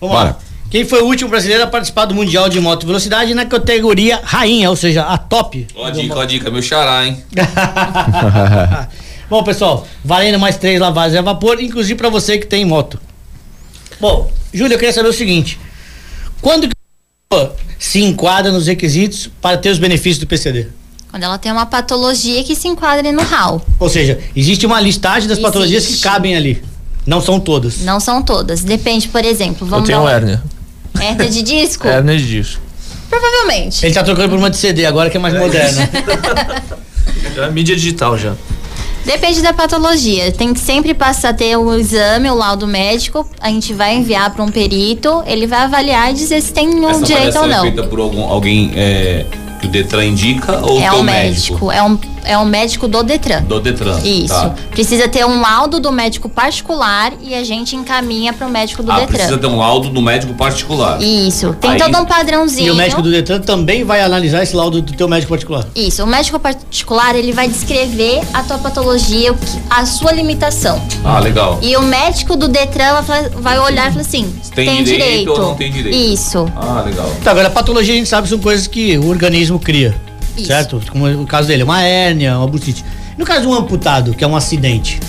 Vamos Bora. lá. Quem foi o último brasileiro a participar do Mundial de Moto Velocidade na categoria rainha, ou seja, a top? Ó a dica, ó a dica, meu xará, hein? Bom, pessoal, valendo mais três lavagens a vapor, inclusive pra você que tem moto. Bom, Júlio, eu queria saber o seguinte: quando que se enquadra nos requisitos para ter os benefícios do PCD? Quando ela tem uma patologia que se enquadre no RAL. Ou seja, existe uma listagem das Existe. patologias que cabem ali. Não são todas. Não são todas. Depende, por exemplo, Eu vamos tenho dar um- hérnia. Hérnia de disco? Hérnia de disco. Provavelmente. Ele tá trocando por uma de CD agora que é mais moderna. É mídia digital já. Depende da patologia. Tem que sempre passar a ter o exame, o laudo médico. A gente vai enviar para um perito. Ele vai avaliar e dizer se tem um Essa direito ou não. é feita por algum, alguém é, que o Detran indica ou É teu um médico? médico. É um, é um médico do Detran. Do Detran. Isso. Tá. Precisa ter um laudo do médico particular e a gente encaminha para o médico do Ah, Detran. precisa ter um laudo do médico particular. Isso. Tem Aí- todo um padrãozinho. e o médico do Detran também vai analisar esse laudo do teu médico particular. Isso, o médico particular ele vai descrever a tua patologia, o que- a sua limitação. Ah, legal. E o médico do Detran vai, falar- vai olhar e falar assim: Tem direito ou não tem direito? Isso. Ah, legal. Tá, agora a patologia a gente sabe são coisas que o organismo cria. Isso. Certo? Como o caso dele, uma hérnia, uma bucite. No caso de um amputado, que é um acidente.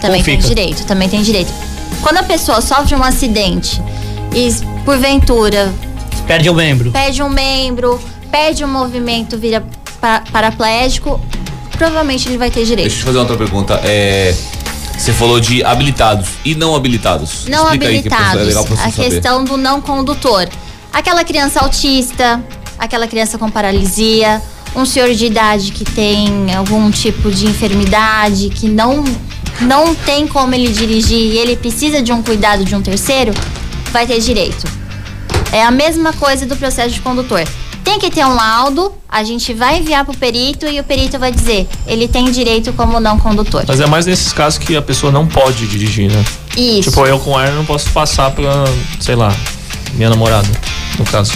Também tem fica? direito, também tem direito. Quando a pessoa sofre um acidente e, porventura, Perde o membro. perde um membro, perde um movimento, vira pa- paraplégico, provavelmente ele vai ter direito. Deixa eu fazer outra pergunta. É, você falou de habilitados e não habilitados. Não Explica aí que habilitados. é legal pra você a saber. questão do não condutor. Aquela criança autista, aquela criança com paralisia, um senhor de idade que tem algum tipo de enfermidade, que não, não tem como ele dirigir e ele precisa de um cuidado de um terceiro, vai ter direito. É a mesma coisa do processo de condutor. Tem que ter um laudo, a gente vai enviar pro perito e o perito vai dizer, ele tem direito como não condutor. Mas é mais nesses casos que a pessoa não pode dirigir, né? Isso. Tipo, eu com hérnia não posso passar pra, sei lá, minha namorada, no caso.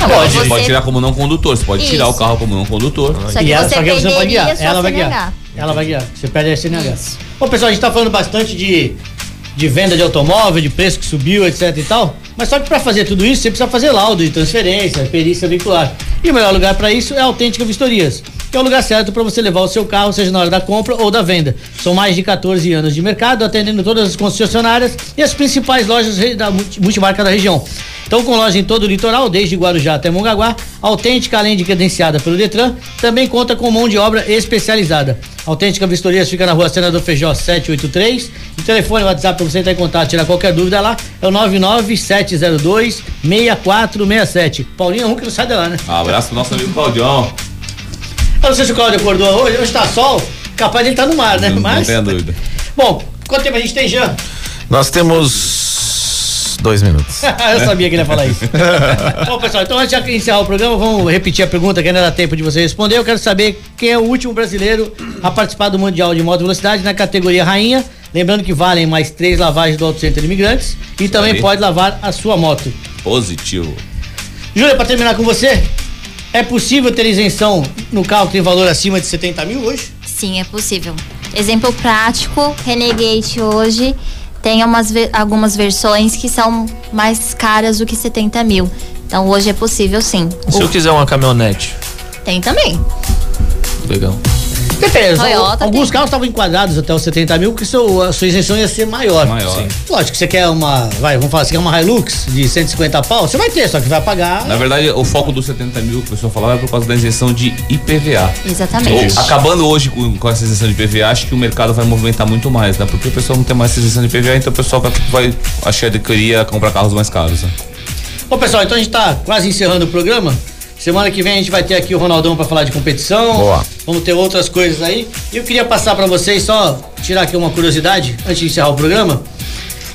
Não, Pode, você- pode tirar como não condutor. Você pode tirar Isso. o carro como não condutor. Só que E ela, você só que você não vai guiar. Ela vai guiar. Ela vai guiar. Você perde a CNH. Bom, pessoal, a gente tá falando bastante de, de venda de automóvel, de preço que subiu, etc e tal. Mas só que pra fazer tudo isso, você precisa fazer laudo de transferência, perícia veicular. E o melhor lugar pra isso é a Autêntica Vistorias, que é o lugar certo pra você levar o seu carro, seja na hora da compra ou da venda. São mais de 14 anos de mercado, atendendo todas as concessionárias e as principais lojas da multi- multimarca da região. Então, com loja em todo o litoral, desde Guarujá até Mongaguá, Autêntica, além de credenciada pelo Detran, também conta com mão de obra especializada. Autêntica Vistorias fica na rua Senador Feijó 783. O telefone, o WhatsApp para você entrar em contato, tirar qualquer dúvida lá, é o 99702 6467. Paulinho Rum que não sai de lá, né? Um abraço pro nosso amigo Claudião. Eu não sei se o Claudio acordou hoje, hoje tá sol, capaz de ele estar no mar, né? Não, não Mas, tenha dúvida. bom, quanto tempo a gente tem, Jean? Nós temos dois minutos. eu sabia que ele ia falar isso. Bom, pessoal, então antes de encerrar o programa, vamos repetir a pergunta que ainda dá tempo de você responder. Eu quero saber quem é o último brasileiro a participar do Mundial de Moto Velocidade na categoria Rainha. Lembrando que valem mais três lavagens do Auto Center Imigrantes e também aí. pode lavar a sua moto. Positivo. Júlia, para terminar com você, é possível ter isenção no carro que tem valor acima de 70 mil hoje? Sim, é possível. Exemplo prático, Renegade hoje tem umas, algumas versões que são mais caras do que 70 mil. Então hoje é possível sim. Se O- eu quiser uma caminhonete, Tem também. legal. Depende, Toyota alguns tem. carros estavam enquadrados até os 70 mil, porque seu, a sua isenção ia ser maior. Maior. Sim. Lógico que você quer uma, vai, vamos falar, você quer uma Hilux de 150 pau, você vai ter, só que vai pagar. Na verdade, o foco dos 70 mil que o pessoal falava é por causa da isenção de IPVA. Exatamente. Acabando hoje com, com essa isenção de IPVA, acho que o mercado vai movimentar muito mais, né? Porque o pessoal não tem mais essa isenção de IPVA, então o pessoal vai, vai achar que queria comprar carros mais caros. Né? Bom, pessoal, então a gente tá quase encerrando o programa. Semana que vem a gente vai ter aqui o Ronaldão pra falar de competição. Boa. Vamos ter outras coisas aí. E eu queria passar pra vocês só tirar aqui uma curiosidade antes de encerrar o programa.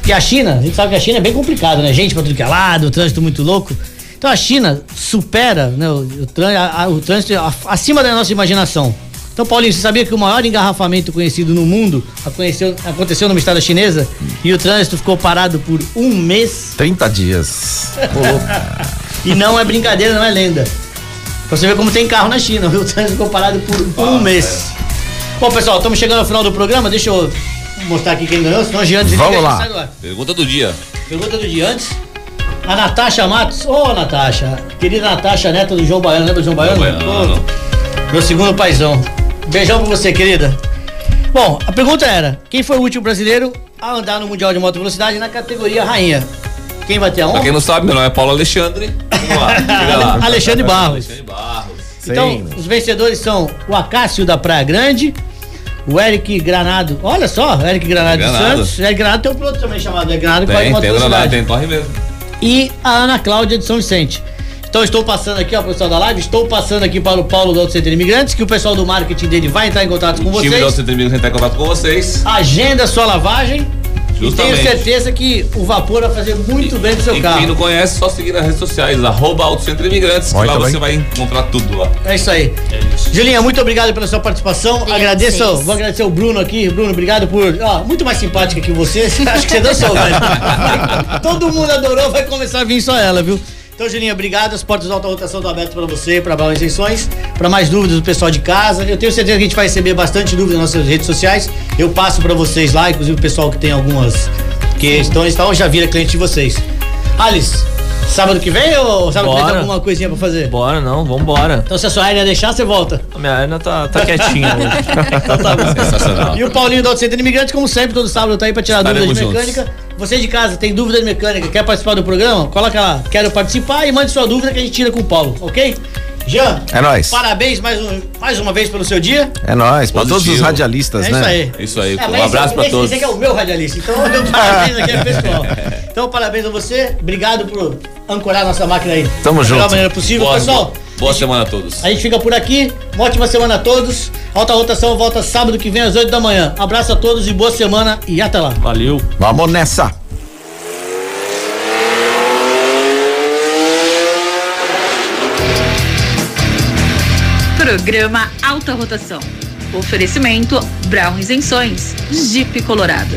Que a China, a gente sabe que a China é bem complicado, né? Gente pra tudo que é lado, o trânsito muito louco. Então a China supera né, o, o, o trânsito acima da nossa imaginação. Então, Paulinho, você sabia que o maior engarrafamento conhecido no mundo aconteceu, aconteceu numa estrada chinesa e o trânsito ficou parado por um mês? 30 dias. E não é brincadeira, não é lenda. Pra você ver como tem carro na China, viu? O trânsito ficou parado por um mês. Bom, pessoal, estamos chegando ao final do programa. Deixa eu mostrar aqui quem ganhou, senão Jean desliga Vamos lá. Pergunta do dia. Pergunta do dia antes. A Natasha Matos. Ô, Natasha. Querida Natasha, neta do João Baiano. Lembra do João Baiano? Baiano. Ô, meu segundo paizão. Beijão pra você, querida. Bom, a pergunta era: quem foi o último brasileiro a andar no Mundial de Moto Velocidade na categoria rainha? Quem vai ter a Pra honra? quem não sabe, meu nome é Paulo Alexandre. Vamos lá, lá. Alexandre Barros. Alexandre Barros. Então, Sim. os vencedores são o Acácio da Praia Grande, o Eric Granado. Olha só, o Eric Granado, Granado. de Santos. Eric Granado tem um piloto também chamado Eric Granado que corre Tem, moto tem tem, corre mesmo. E a Ana Cláudia de São Vicente. Então estou passando aqui, ó, pessoal da live, estou passando aqui para o Paulo do Auto Center Imigrantes, que o pessoal do marketing dele vai entrar em contato com O time do vocês. Centro Amigos entrar em contato com vocês. Agenda sua lavagem. E Justamente. tenho certeza que o vapor vai fazer muito bem pro seu e carro. quem não conhece, só seguir nas redes sociais, arroba Autocentro Imigrantes, que lá bem. você vai encontrar tudo lá. É isso aí. Julinha, muito obrigado pela sua participação. Agradeço, vocês. vou agradecer o Bruno aqui. Bruno, obrigado por. Ó, muito mais simpática que você. Acho que você dançou, velho. Todo mundo adorou, vai começar a vir só ela, viu? Então, Julinha, obrigado. As portas da alta rotação estão abertas para você, para Brau Extensões. Para mais dúvidas do pessoal de casa. Eu tenho certeza que a gente vai receber bastante dúvidas nas nossas redes sociais. Eu passo para vocês lá, inclusive o pessoal que tem algumas questões e tal, já vira cliente de vocês. Alice, sábado que vem ou sábado que vem tem Bora. alguma coisinha para fazer? Bora, não, vambora. Então, se a sua área deixar, você volta. A minha Ana tá, tá quietinha hoje. Então tá bom. Sensacional. E o Paulinho do Auto Center Imigrante, como sempre, todo sábado tá aí pra tirar Estaremos dúvidas de juntos. mecânica. Você de casa tem dúvida de mecânica, quer participar do programa? Coloca lá, quero participar e mande sua dúvida que a gente tira com o Paulo, ok? Jean, É nóis. parabéns mais, um, mais uma vez pelo seu dia. É nóis. Pra todos os radialistas, É né? isso aí. Isso aí, É, um abraço esse, todos. Esse aqui é o meu radialista, então eu parabéns aqui ao pessoal. Então, parabéns a você, obrigado por ancorar nossa máquina aí. Tamo da melhor junto. maneira possível. Boa, Pessoal, boa semana a todos. a gente fica por aqui. Uma ótima semana a todos. Alta Rotação volta sábado que vem às 8 da manhã. Abraço a todos e boa semana e até lá. Valeu. Vamos nessa. Programa Alta Rotação. Oferecimento Brown Isenções, Jeep Colorado.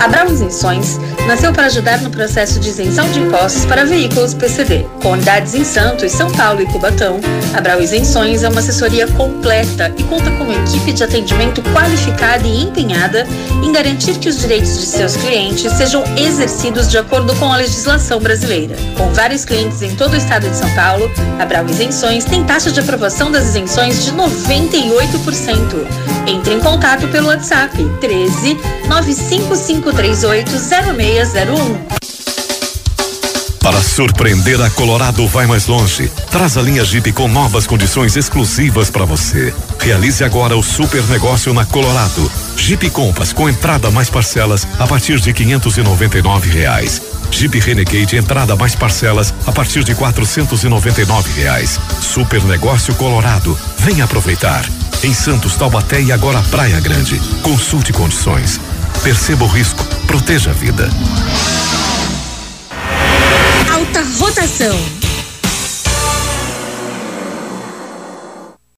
A Brown Isenções nasceu para ajudar no processo de isenção de impostos para veículos PCD. Com unidades em Santos, São Paulo e Cubatão, a Brown Isenções é uma assessoria completa e conta com uma equipe de atendimento qualificada e empenhada em garantir que os direitos de seus clientes sejam exercidos de acordo com a legislação brasileira. Com vários clientes em todo o estado de São Paulo, a Brau Isenções tem taxa de aprovação das isenções de 98%. Entre em contato pelo WhatsApp 13 95538 0601. Para surpreender a Colorado vai mais longe. Traz a linha Jeep com novas condições exclusivas para você. Realize agora o super negócio na Colorado. Jeep Compass com entrada mais parcelas a partir de 599 reais. Jeep Renegade entrada mais parcelas a partir de 499 reais. Super negócio Colorado. Venha aproveitar. Em Santos, Taubaté e agora Praia Grande. Consulte condições. Perceba o risco. Proteja a vida. Alta rotação.